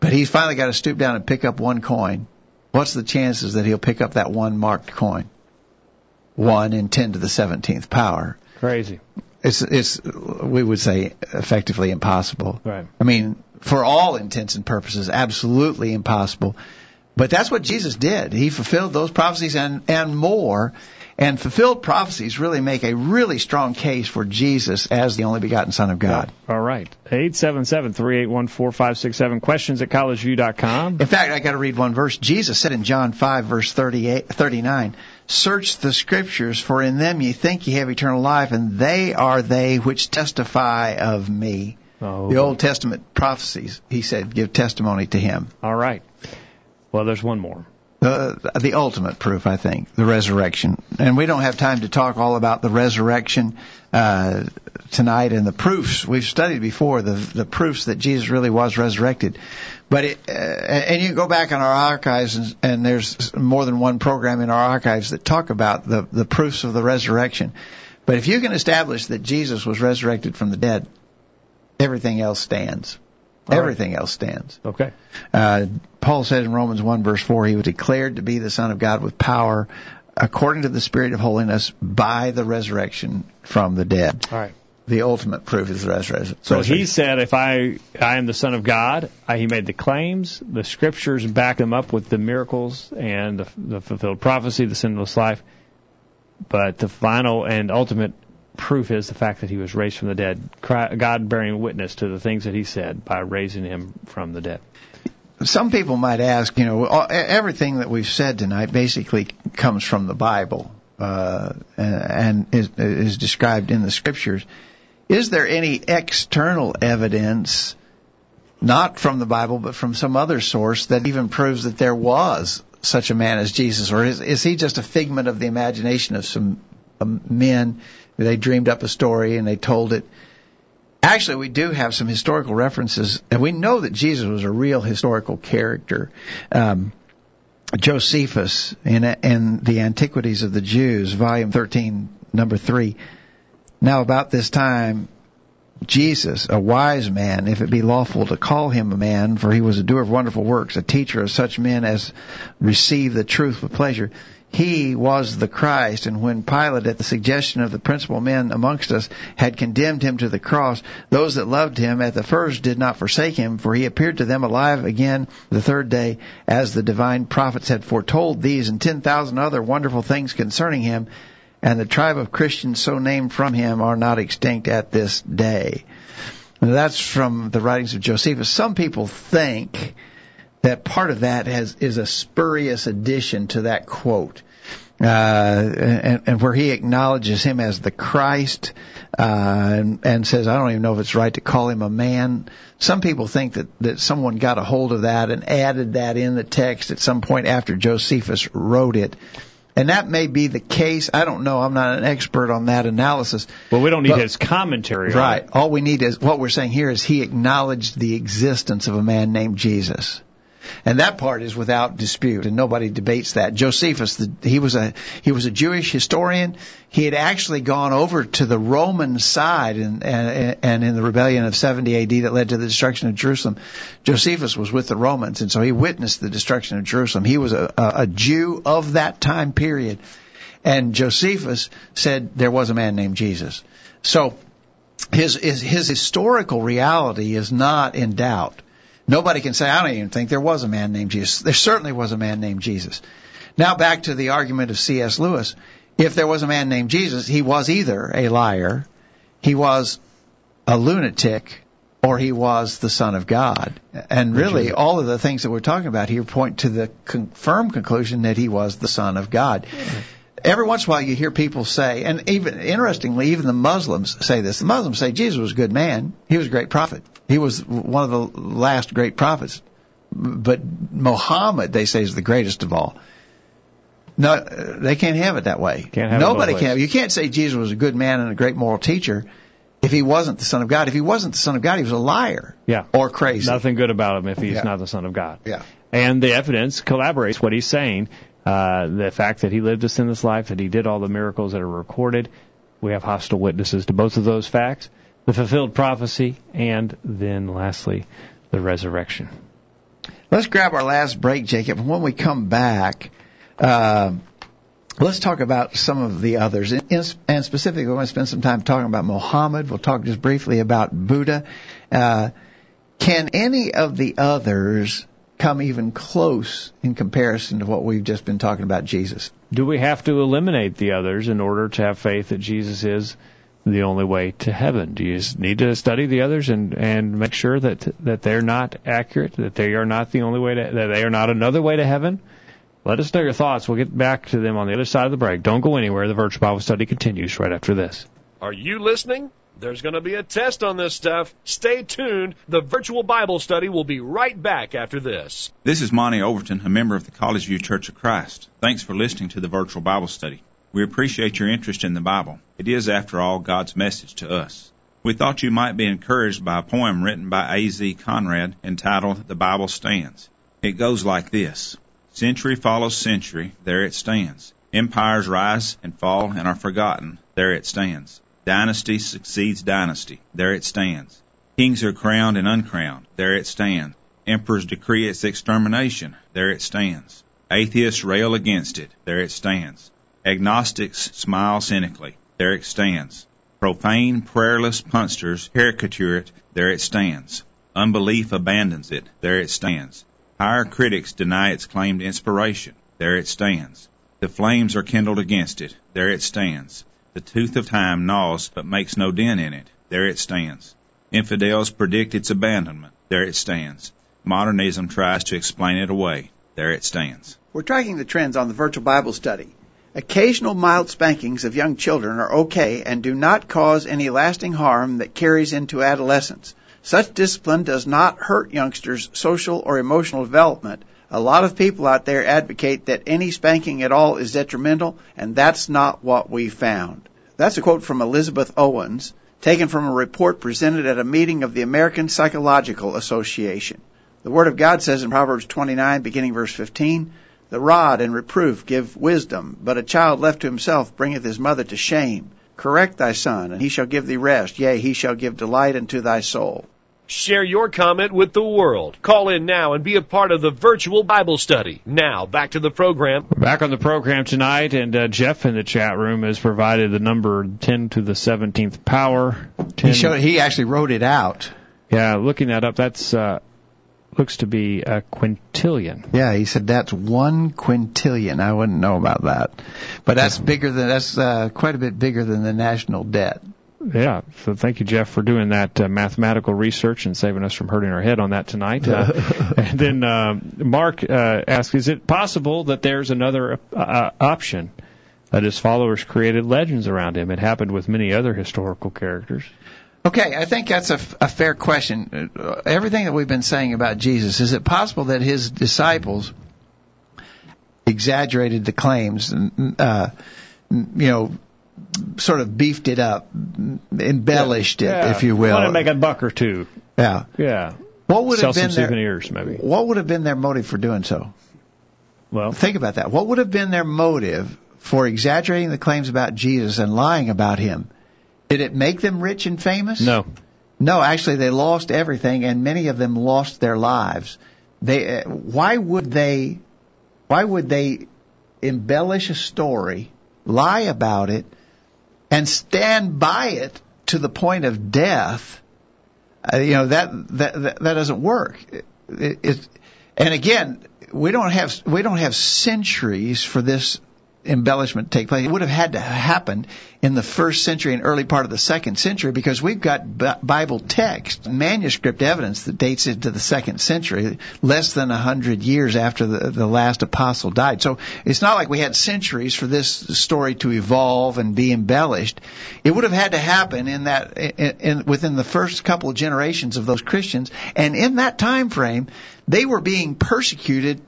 But he's finally got to stoop down and pick up one coin. What's the chances that he'll pick up that one marked coin? One in 10 to the 17th power. Crazy. It's, it's, we would say effectively impossible. Right. I mean, for all intents and purposes, absolutely impossible. But that's what Jesus did. He fulfilled those prophecies and, and more. And fulfilled prophecies really make a really strong case for Jesus as the only begotten Son of God. All right. 877-381-4567. Questions at collegeview.com. In fact, I got to read one verse. Jesus said in John 5 verse 38, 39, Search the scriptures, for in them ye think ye have eternal life, and they are they which testify of me. Oh, The Old Testament prophecies, he said, give testimony to him. All right. Well, there's one more. The, the ultimate proof, I think, the resurrection. And we don't have time to talk all about the resurrection uh, tonight and the proofs we've studied before, the the proofs that Jesus really was resurrected. But it, uh, and you can go back in our archives, and, and there's more than one program in our archives that talk about the the proofs of the resurrection. But if you can establish that Jesus was resurrected from the dead, everything else stands. All right. everything else stands. Okay. Uh, Paul said in Romans 1 verse 4, he was declared to be the Son of God with power according to the Spirit of holiness by the resurrection from the dead. All right. The ultimate proof is the resurrection. So he said, if I I am the Son of God, I, he made the claims. The Scriptures back him up with the miracles and the, the fulfilled prophecy, the sinless life. But the final and ultimate proof is the fact that he was raised from the dead. God bearing witness to the things that he said by raising him from the dead. Some people might ask, you know, everything that we've said tonight basically comes from the Bible uh, and is, is described in the Scriptures. Is there any external evidence, not from the Bible, but from some other source, that even proves that there was such a man as Jesus, or is, is he just a figment of the imagination of some men? They dreamed up a story and they told it. Actually, we do have some historical references, and we know that Jesus was a real historical character. Um, Josephus in, in the Antiquities of the Jews, volume 13, number 3. Now about this time, Jesus, a wise man, if it be lawful to call him a man, for he was a doer of wonderful works, a teacher of such men as receive the truth with pleasure. He was the Christ, and when Pilate, at the suggestion of the principal men amongst us, had condemned him to the cross, those that loved him at the first did not forsake him, for he appeared to them alive again the third day, as the divine prophets had foretold these and ten thousand other wonderful things concerning him. and the tribe of Christians so named from him are not extinct at this day. And that's from the writings of Josephus. Some people think that part of that has is a spurious addition to that quote. Uh, and, and where he acknowledges him as the Christ, uh, and, and says, I don't even know if it's right to call him a man. Some people think that, that someone got a hold of that and added that in the text at some point after Josephus wrote it. And that may be the case. I don't know. I'm not an expert on that analysis. Well, we don't need But- his commentary. Right. All we need is what we're saying here is he acknowledged the existence of a man named Jesus. And that part is without dispute, and nobody debates that. Josephus, the, he was a he was a Jewish historian. He had actually gone over to the Roman side, and and, and in the rebellion of 70 A.D. that led to the destruction of Jerusalem, Josephus was with the Romans, and so he witnessed the destruction of Jerusalem. He was a, a, Jew of that time period, and Josephus said there was a man named Jesus. So his his, his historical reality is not in doubt. Nobody can say, I don't even think there was a man named Jesus. There certainly was a man named Jesus. Now back to the argument of C.S. Lewis. If there was a man named Jesus, he was either a liar, he was a lunatic, or he was the Son of God. And really, all of the things that we're talking about here point to the confirmed conclusion that he was the Son of God. Every once in a while you hear people say, and even interestingly, even the Muslims say this. The Muslims say Jesus was a good man. He was a great prophet. He was one of the last great prophets. But Muhammad, they say, is the greatest of all. No, they can't have it that way. Can't have Nobody can. ways. You can't say Jesus was a good man and a great moral teacher if he wasn't the Son of God. If he wasn't the Son of God, he was a liar Yeah. or crazy. Nothing good about him if he's Yeah. not the Son of God. Yeah. And the evidence collaborates what he's saying. Uh, the fact that he lived a sinless life, that he did all the miracles that are recorded. We have hostile witnesses to both of those facts. The fulfilled prophecy, and then lastly, the resurrection. Let's grab our last break, Jacob. When we come back, uh, let's talk about some of the others. And specifically, we want to spend some time talking about Muhammad. We'll talk just briefly about Buddha. Uh, can any of the others come even close in comparison to what we've just been talking about Jesus? Do we have to eliminate the others in order to have faith that Jesus is the only way to heaven? Do you need to study the others and, and make sure that that they're not accurate, that they are not the only way to that they are not another way to heaven? Let us know your thoughts. We'll get back to them on the other side of the break. Don't go anywhere. The virtual Bible study continues right after this. Are you listening? There's going to be a test on this stuff. Stay tuned. The virtual Bible study will be right back after this. This is Monty Overton, a member of the College View Church of Christ. Thanks for listening to the virtual Bible study. We appreciate your interest in the Bible. It is, after all, God's message to us. We thought you might be encouraged by a poem written by A.Z. Conrad entitled The Bible Stands. It goes like this Century follows century, there it stands. Empires rise and fall and are forgotten, there it stands. Dynasty succeeds dynasty, there it stands. Kings are crowned and uncrowned, there it stands. Emperors decree its extermination, there it stands. Atheists rail against it, there it stands. Agnostics smile cynically, there it stands. Profane, prayerless punsters caricature it, there it stands. Unbelief abandons it, there it stands. Higher critics deny its claimed inspiration, there it stands. The flames are kindled against it, there it stands. The tooth of time gnaws but makes no dent in it, there it stands. Infidels predict its abandonment, there it stands. Modernism tries to explain it away, there it stands. We're tracking the trends on the virtual Bible study. Occasional mild spankings of young children are okay and do not cause any lasting harm that carries into adolescence. Such discipline does not hurt youngsters' social or emotional development. A lot of people out there advocate that any spanking at all is detrimental, and that's not what we found. That's a quote from Elizabeth Owens, taken from a report presented at a meeting of the American Psychological Association. The Word of God says in Proverbs 29, beginning verse 15, The rod and reproof give wisdom, but a child left to himself bringeth his mother to shame. Correct thy son, and he shall give thee rest. Yea, he shall give delight unto thy soul. Share your comment with the world. Call in now and be a part of the virtual Bible study. Now, back to the program. Back on the program tonight, and uh, Jeff in the chat room has provided the number 10 to the 17th power. 10, He showed, he actually wrote it out. yeah, looking that up, that's uh, looks to be a quintillion. Yeah, he said that's one quintillion. I wouldn't know about that, but that's bigger than that's uh, quite a bit bigger than the national debt. Yeah, so thank you, Jeff, for doing that uh, mathematical research and saving us from hurting our head on that tonight. Uh, and then uh, Mark uh, asks, is it possible that there's another uh, option that his followers created legends around him? It happened with many other historical characters. Okay, I think that's a, a fair question. Uh, Everything that we've been saying about Jesus, is it possible that his disciples exaggerated the claims, and, uh, you know, sort of beefed it up, embellished it, Yeah. if you will? Want to make a buck or two. yeah. Yeah. What would Sell have been some their souvenirs, maybe. What would have been their motive for doing so? Well, Think about that. What would have been their motive for exaggerating the claims about Jesus and lying about him? Did it make them rich and famous? no. No, actually, they lost everything, and many of them lost their lives. They, uh, why would they, why would they embellish a story, lie about it, and stand by it to the point of death? Uh, you know that that that, that doesn't work. It, it, and again, we don't have we don't have centuries for this embellishment take place. It would have had to happen in the first century and early part of the second century because we've got Bible text, manuscript evidence that dates into the second century, less than a hundred years after the, the last apostle died. So it's not like we had centuries for this story to evolve and be embellished. It would have had to happen in that in, in, within the first couple of generations of those Christians, and in that time frame, they were being persecuted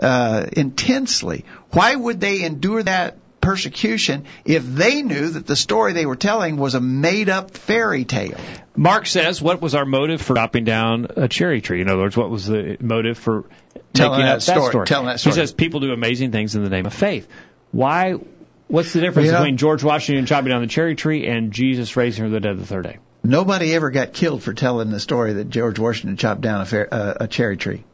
uh, intensely. Why would they endure that persecution if they knew that the story they were telling was a made up fairy tale? Mark says, what was our motive for chopping down a cherry tree? In other words, what was the motive for Telling making that up story, that story? telling that story. He says people do amazing things in the name of faith. Why? What's the difference You know- between George Washington chopping down the cherry tree and Jesus raising from the dead the third day? Nobody ever got killed for telling the story that George Washington chopped down a, fair, uh, a cherry tree.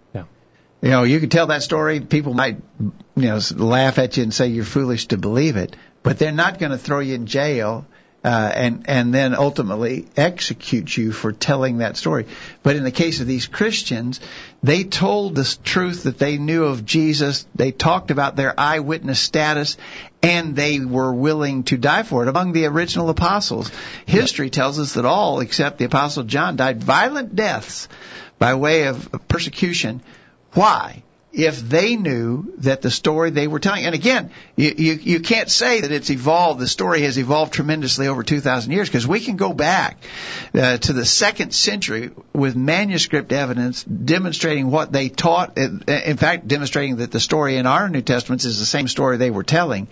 You know, you could tell that story. People might, you know, laugh at you and say you're foolish to believe it, but they're not going to throw you in jail uh, and and then ultimately execute you for telling that story. But in the case of these Christians, they told the truth that they knew of Jesus. They talked about their eyewitness status, and they were willing to die for it. Among the original apostles, history tells us that all except the apostle John died violent deaths by way of persecution. Why? If they knew that the story they were telling, and again, you, you, you can't say that it's evolved, the story has evolved tremendously over 2,000 years, because we can go back uh, to the second century with manuscript evidence demonstrating what they taught, in fact, demonstrating that the story in our New Testaments is the same story they were telling.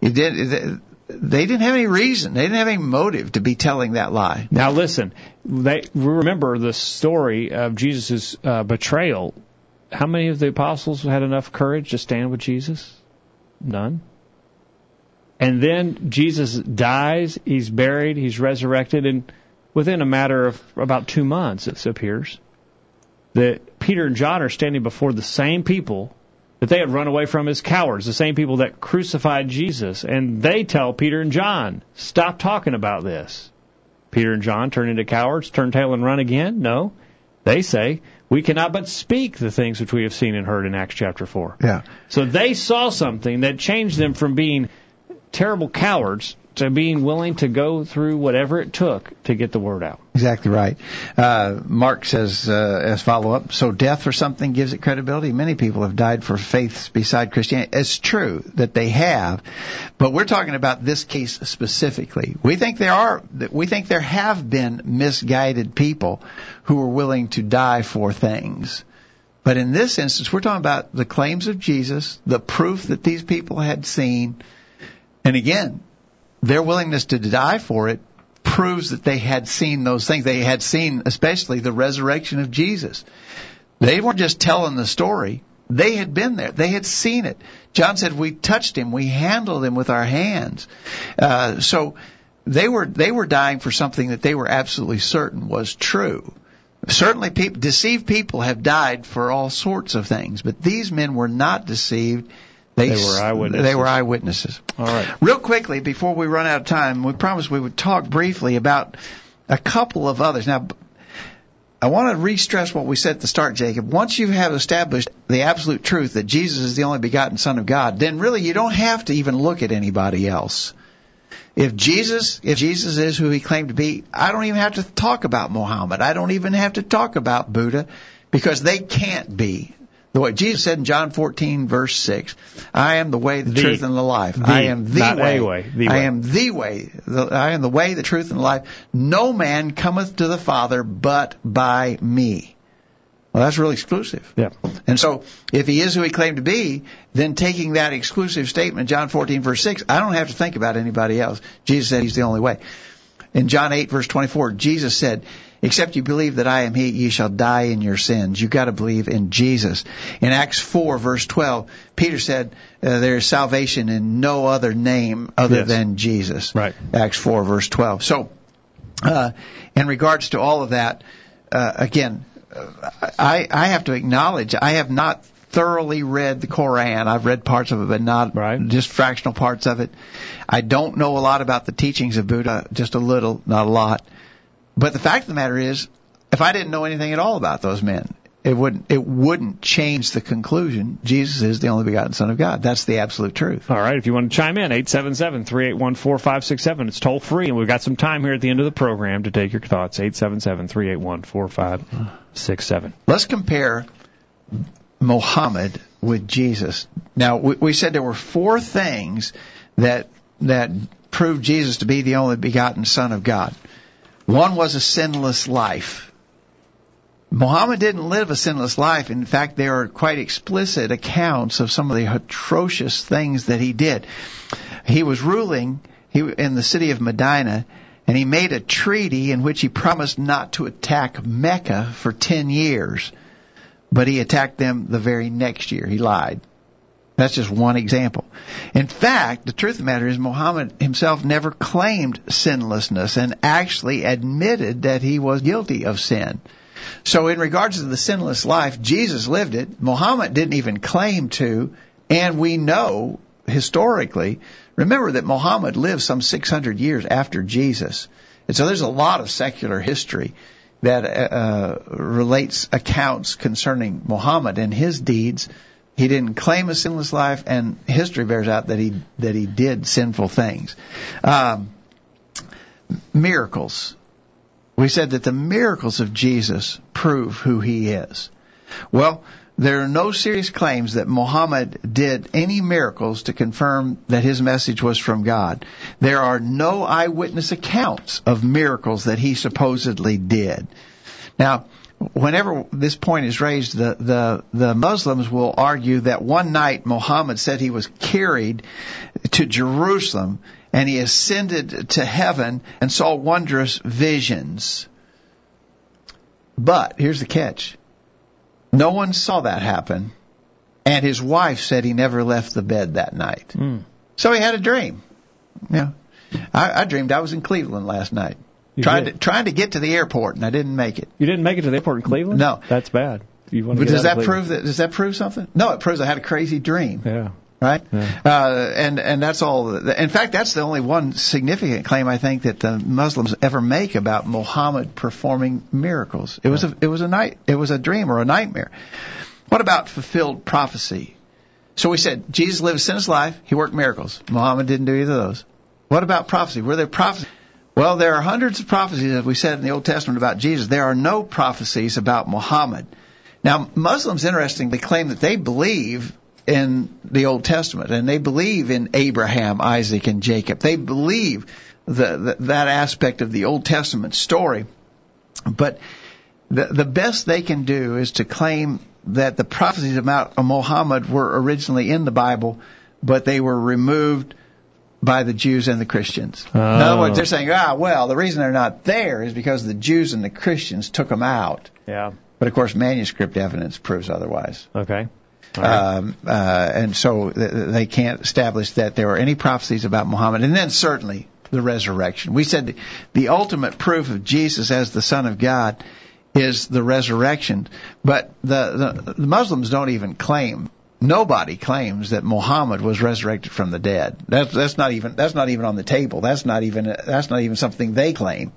It did, they didn't have any reason, they didn't have any motive to be telling that lie. Now listen, they remember the story of Jesus' uh, betrayal. How many of the apostles had enough courage to stand with Jesus? None. And then Jesus dies, he's buried, he's resurrected, and within a matter of about two months, it appears, that Peter and John are standing before the same people that they had run away from as cowards, the same people that crucified Jesus. And they tell Peter and John, stop talking about this. Peter and John turn into cowards, turn tail and run again? No. They say, we cannot but speak the things which we have seen and heard in Acts chapter 4. Yeah. So they saw something that changed them from being terrible cowards to being willing to go through whatever it took to get the word out. Exactly right. Uh, Mark says, uh, as follow up, so death for something gives it credibility. Many people have died for faiths beside Christianity. It's true that they have, but we're talking about this case specifically. We think there are, we think there have been misguided people who are willing to die for things. But in this instance, we're talking about the claims of Jesus, the proof that these people had seen, and again, their willingness to die for it proves that they had seen those things. They had seen, especially, the resurrection of Jesus. They weren't just telling the story. They had been there. They had seen it. John said, "We touched him. We handled him with our hands." Uh, so they were they were dying for something that they were absolutely certain was true. Certainly, people, deceived people have died for all sorts of things, but these men were not deceived. They were eyewitnesses. They were eyewitnesses. All right. Real quickly, before we run out of time, we promised we would talk briefly about a couple of others. Now, I want to re-stress what we said at the start, Jacob. Once you have established the absolute truth that Jesus is the only begotten Son of God, then really you don't have to even look at anybody else. If Jesus, if Jesus is who he claimed to be, I don't even have to talk about Muhammad. I don't even have to talk about Buddha because they can't be. The way Jesus said in John 14 verse 6, I am the way, the, The. truth, and the life. The. I am the Not way. way. The I way. am the way. The, I am the way, the truth, and the life. No man cometh to the Father but by me. Well, that's really exclusive. Yeah. And so, if he is who he claimed to be, then taking that exclusive statement, John 14 verse 6, I don't have to think about anybody else. Jesus said he's the only way. In John 8 verse 24, Jesus said, Except you believe that I am He, ye shall die in your sins. You've got to believe in Jesus. In Acts 4 verse 12, Peter said, uh, there is salvation in no other name other Yes. than Jesus. Right. Acts 4 verse 12. So, uh, in regards to all of that, uh, again, I, I have to acknowledge I have not thoroughly read the Koran. I've read parts of it, but not Right. just fractional parts of it. I don't know a lot about the teachings of Buddha, just a little, not a lot. But the fact of the matter is, if I didn't know anything at all about those men, it wouldn't it wouldn't change the conclusion. Jesus is the only begotten Son of God. That's the absolute truth. All right, if you want to chime in, 877-381-4567. It's toll free, and we've got some time here at the end of the program to take your thoughts. 877-381-4567. Let's compare Muhammad with Jesus. Now, we, we said there were four things that that proved Jesus to be the only begotten Son of God. One was a sinless life. Muhammad didn't live a sinless life. In fact, there are quite explicit accounts of some of the atrocious things that he did. He was ruling in the city of Medina, and he made a treaty in which he promised not to attack Mecca for 10 years. But he attacked them the very next year. He lied. That's just one example. In fact, the truth of the matter is Muhammad himself never claimed sinlessness and actually admitted that he was guilty of sin. So in regards to the sinless life, Jesus lived it. Muhammad didn't even claim to, and we know historically, remember that Muhammad lived some 600 years after Jesus. And so there's a lot of secular history that uh, relates accounts concerning Muhammad and his deeds. He didn't claim a sinless life, and history bears out that he that he did sinful things. Um, miracles. We said that the miracles of Jesus prove who he is. Well, there are no serious claims that Muhammad did any miracles to confirm that his message was from God. There are no eyewitness accounts of miracles that he supposedly did. Now, whenever this point is raised, the, the, the Muslims will argue that one night Muhammad said he was carried to Jerusalem and he ascended to heaven and saw wondrous visions. But here's the catch. No one saw that happen. And his wife said he never left the bed that night. Mm. So he had a dream. Yeah. I, I dreamed I was in Cleveland last night. You trying did. to trying to get to the airport and I didn't make it. You didn't make it to the airport in Cleveland? No. That's bad. You want to But does that prove that does that prove something? No, it proves I had a crazy dream. Yeah. Right? Yeah. Uh, and and that's all. In fact, that's the only one significant claim I think that the Muslims ever make about Muhammad performing miracles. It was a it was a night it was a dream or a nightmare. What about fulfilled prophecy? So we said Jesus lived a sinless life. He worked miracles. Muhammad didn't do either of those. What about prophecy? Were there prophecies? Well, there are hundreds of prophecies, as we said in the Old Testament, about Jesus. There are no prophecies about Muhammad. Now, Muslims, interestingly, claim that they believe in the Old Testament and they believe in Abraham, Isaac, and Jacob. They believe the, the, that aspect of the Old Testament story. But the, the best they can do is to claim that the prophecies about Muhammad were originally in the Bible, but they were removed by the Jews and the Christians. In other Oh. words, they're saying, ah, well, the reason they're not there is because the Jews and the Christians took them out. Yeah. But of course, manuscript evidence proves otherwise. Okay. Right. Um, uh, and so th- they can't establish that there were any prophecies about Muhammad. And then certainly the resurrection. We said the, the ultimate proof of Jesus as the Son of God is the resurrection. But the, the, the Muslims don't even claim. Nobody claims that Muhammad was resurrected from the dead. That's that's not even that's not even on the table. That's not even that's not even something they claim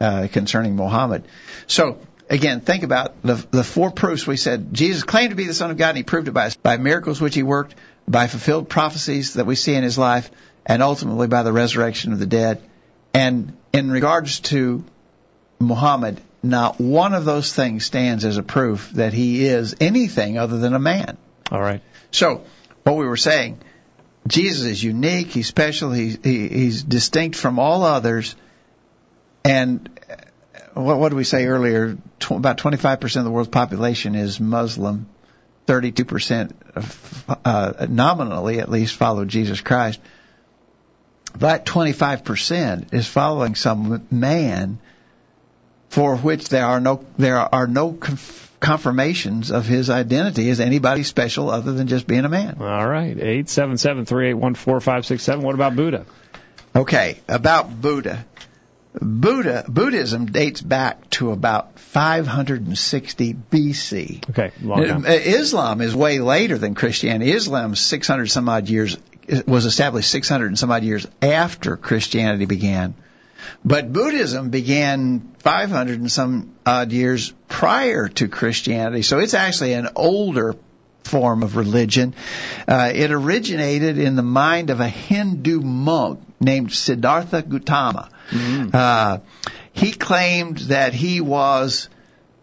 uh, concerning Muhammad. So again, think about the the four proofs we said. Jesus claimed to be the Son of God, and he proved it by by miracles which he worked, by fulfilled prophecies that we see in his life, and ultimately by the resurrection of the dead. And in regards to Muhammad, not one of those things stands as a proof that he is anything other than a man. All right. So, what we were saying, Jesus is unique, he's special, he's, he, he's distinct from all others, and uh, what, what did we say earlier? Tw- about 25% of the world's population is Muslim, 32% of, uh, nominally at least follow Jesus Christ. That 25% is following some man for which there are no there are no conf- confirmations of his identity as anybody special other than just being a man. All right. Eight seven seven three eight one four five six seven. What about Buddha? Okay, about Buddha. Buddha Buddhism dates back to about 560 BC. Okay, long. Uh, Islam is way later than Christianity. Islam 600 some odd years was established 600 and some odd years after Christianity began. But Buddhism began 500 and some odd years prior to Christianity, so it's actually an older form of religion. Uh, it originated in the mind of a Hindu monk named Siddhartha Gautama. Uh, he claimed that he was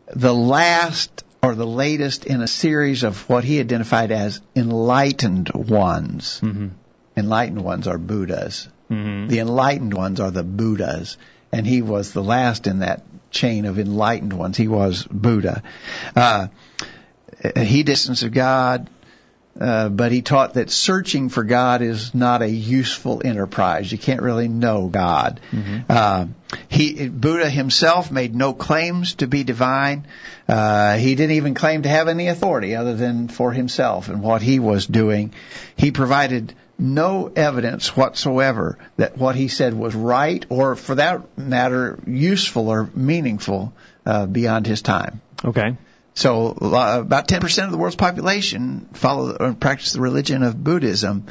the last or the latest in a series of what he identified as enlightened ones. Mm-hmm. Enlightened ones are Buddhas. Mm-hmm. The enlightened ones are the Buddhas, and he was the last in that chain of enlightened ones. He was Buddha. Uh, he distanced of God, uh, but he taught that searching for God is not a useful enterprise. You can't really know God. Uh, he Buddha himself made no claims to be divine. Uh, he didn't even claim to have any authority other than for himself and what he was doing. He provided no evidence whatsoever that what he said was right or, for that matter, useful or meaningful uh, beyond his time. Okay. So uh, about 10% of the world's population follow or practice the religion of Buddhism,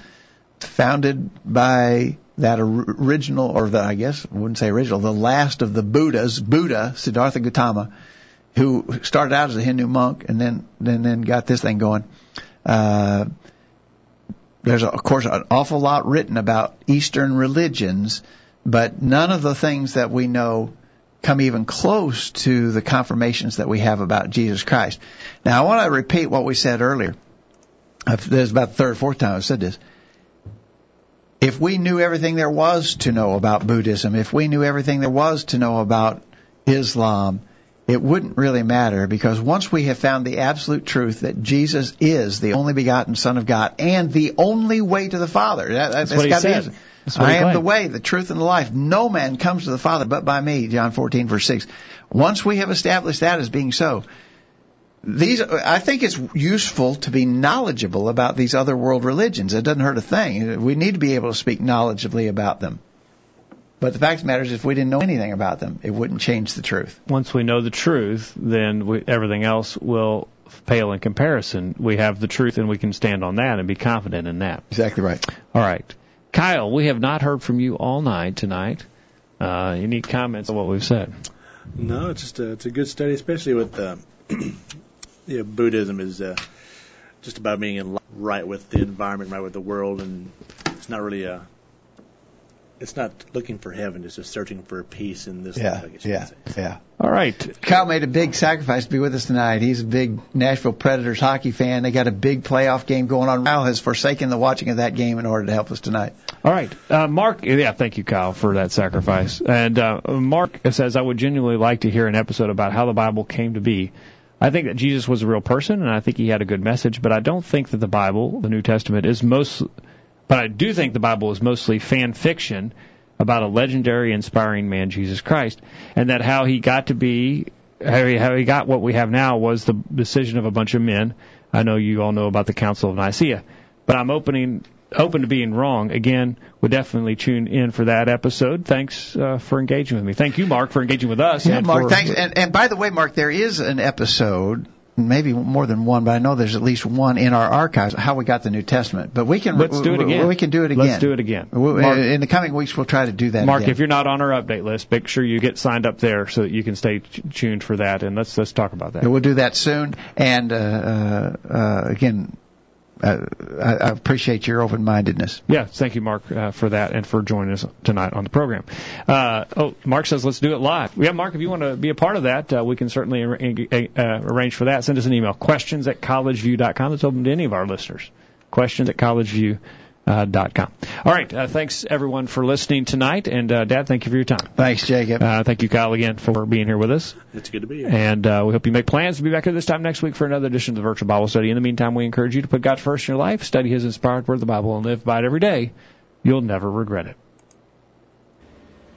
founded by that original, or the I guess I wouldn't say original, the last of the Buddhas, Buddha Siddhartha Gautama, who started out as a Hindu monk and then then then got this thing going. Uh, there's of course an awful lot written about Eastern religions, but none of the things that we know come even close to the confirmations that we have about Jesus Christ. Now, I want to repeat what we said earlier. Is about the third or fourth time I've said this. If we knew everything there was to know about Buddhism, if we knew everything there was to know about Islam, it wouldn't really matter because once we have found the absolute truth that Jesus is the only begotten Son of God and the only way to the Father, that, that, That's what he said. That's I am the way, the truth, and the life. No man comes to the Father but by me, John 14, verse 6. Once we have established that as being so, these, I think it's useful to be knowledgeable about these other world religions. It doesn't hurt a thing. We need to be able to speak knowledgeably about them. But the fact of the matter is, if we didn't know anything about them, it wouldn't change the truth. Once we know the truth, then we, everything else will pale in comparison. We have the truth and we can stand on that and be confident in that. Exactly right. All right. Kyle, we have not heard from you all night tonight. Uh, any comments on what we've said? No, it's just a, it's a good study, especially with uh, yeah, Buddhism is uh, just about being in li- right with the environment, right with the world, and it's not really a. It's not looking for heaven; it's just searching for peace in this Yeah, life. I guess you yeah, say. yeah. All right. Kyle made a big sacrifice to be with us tonight. He's a big Nashville Predators hockey fan. They got a big playoff game going on. Kyle has forsaken the watching of that game in order to help us tonight. All right. Uh, Mark, yeah, thank you, Kyle, for that sacrifice. And uh, Mark says, I would genuinely like to hear an episode about how the Bible came to be. I think that Jesus was a real person, and I think he had a good message, but I don't think that the Bible, the New Testament, is most. But I do think the Bible is mostly fan fiction about a legendary, inspiring man, Jesus Christ, and that how he got to be, how he, how he got what we have now was the decision of a bunch of men. I know you all know about the Council of Nicaea, but I'm opening open to being wrong. Again, would definitely tune in for that episode. Thanks uh, for engaging with me. Thank you, Mark, for engaging with us. Yeah, and Mark, for- thanks. And, and by the way, Mark, there is an episode maybe more than one, but I know there's at least one in our archives how we got the New Testament. But we can Let's do it again. We can do it again. Let's do it again. Mark- in the coming weeks, we'll try to do that. Mark, again. if you're not on our update list, make sure you get signed up there so that you can stay tuned for that. And let's let's talk about that. We'll do that soon. And uh, uh, again, uh, I, appreciate your open-mindedness. Yeah, thank you, Mark, uh, for that and for joining us tonight on the program. Uh, oh, Mark says let's do it live. Yeah, Mark, if you want to be a part of that, uh, we can certainly ar- uh, arrange for that. Send us an email, questions at collegeview.com. It's open to any of our listeners. Questions at collegeview.com. All right, uh, thanks everyone for listening tonight, and uh, Dad, thank you for your time. Thanks, Jacob. Uh, thank you, Kyle, again for being here with us. It's good to be here. And uh, we hope you make plans to be back here this time next week for another edition of the Virtual Bible Study. In the meantime, we encourage you to put God first in your life, study His inspired Word of the Bible, and live by it every day. You'll never regret it.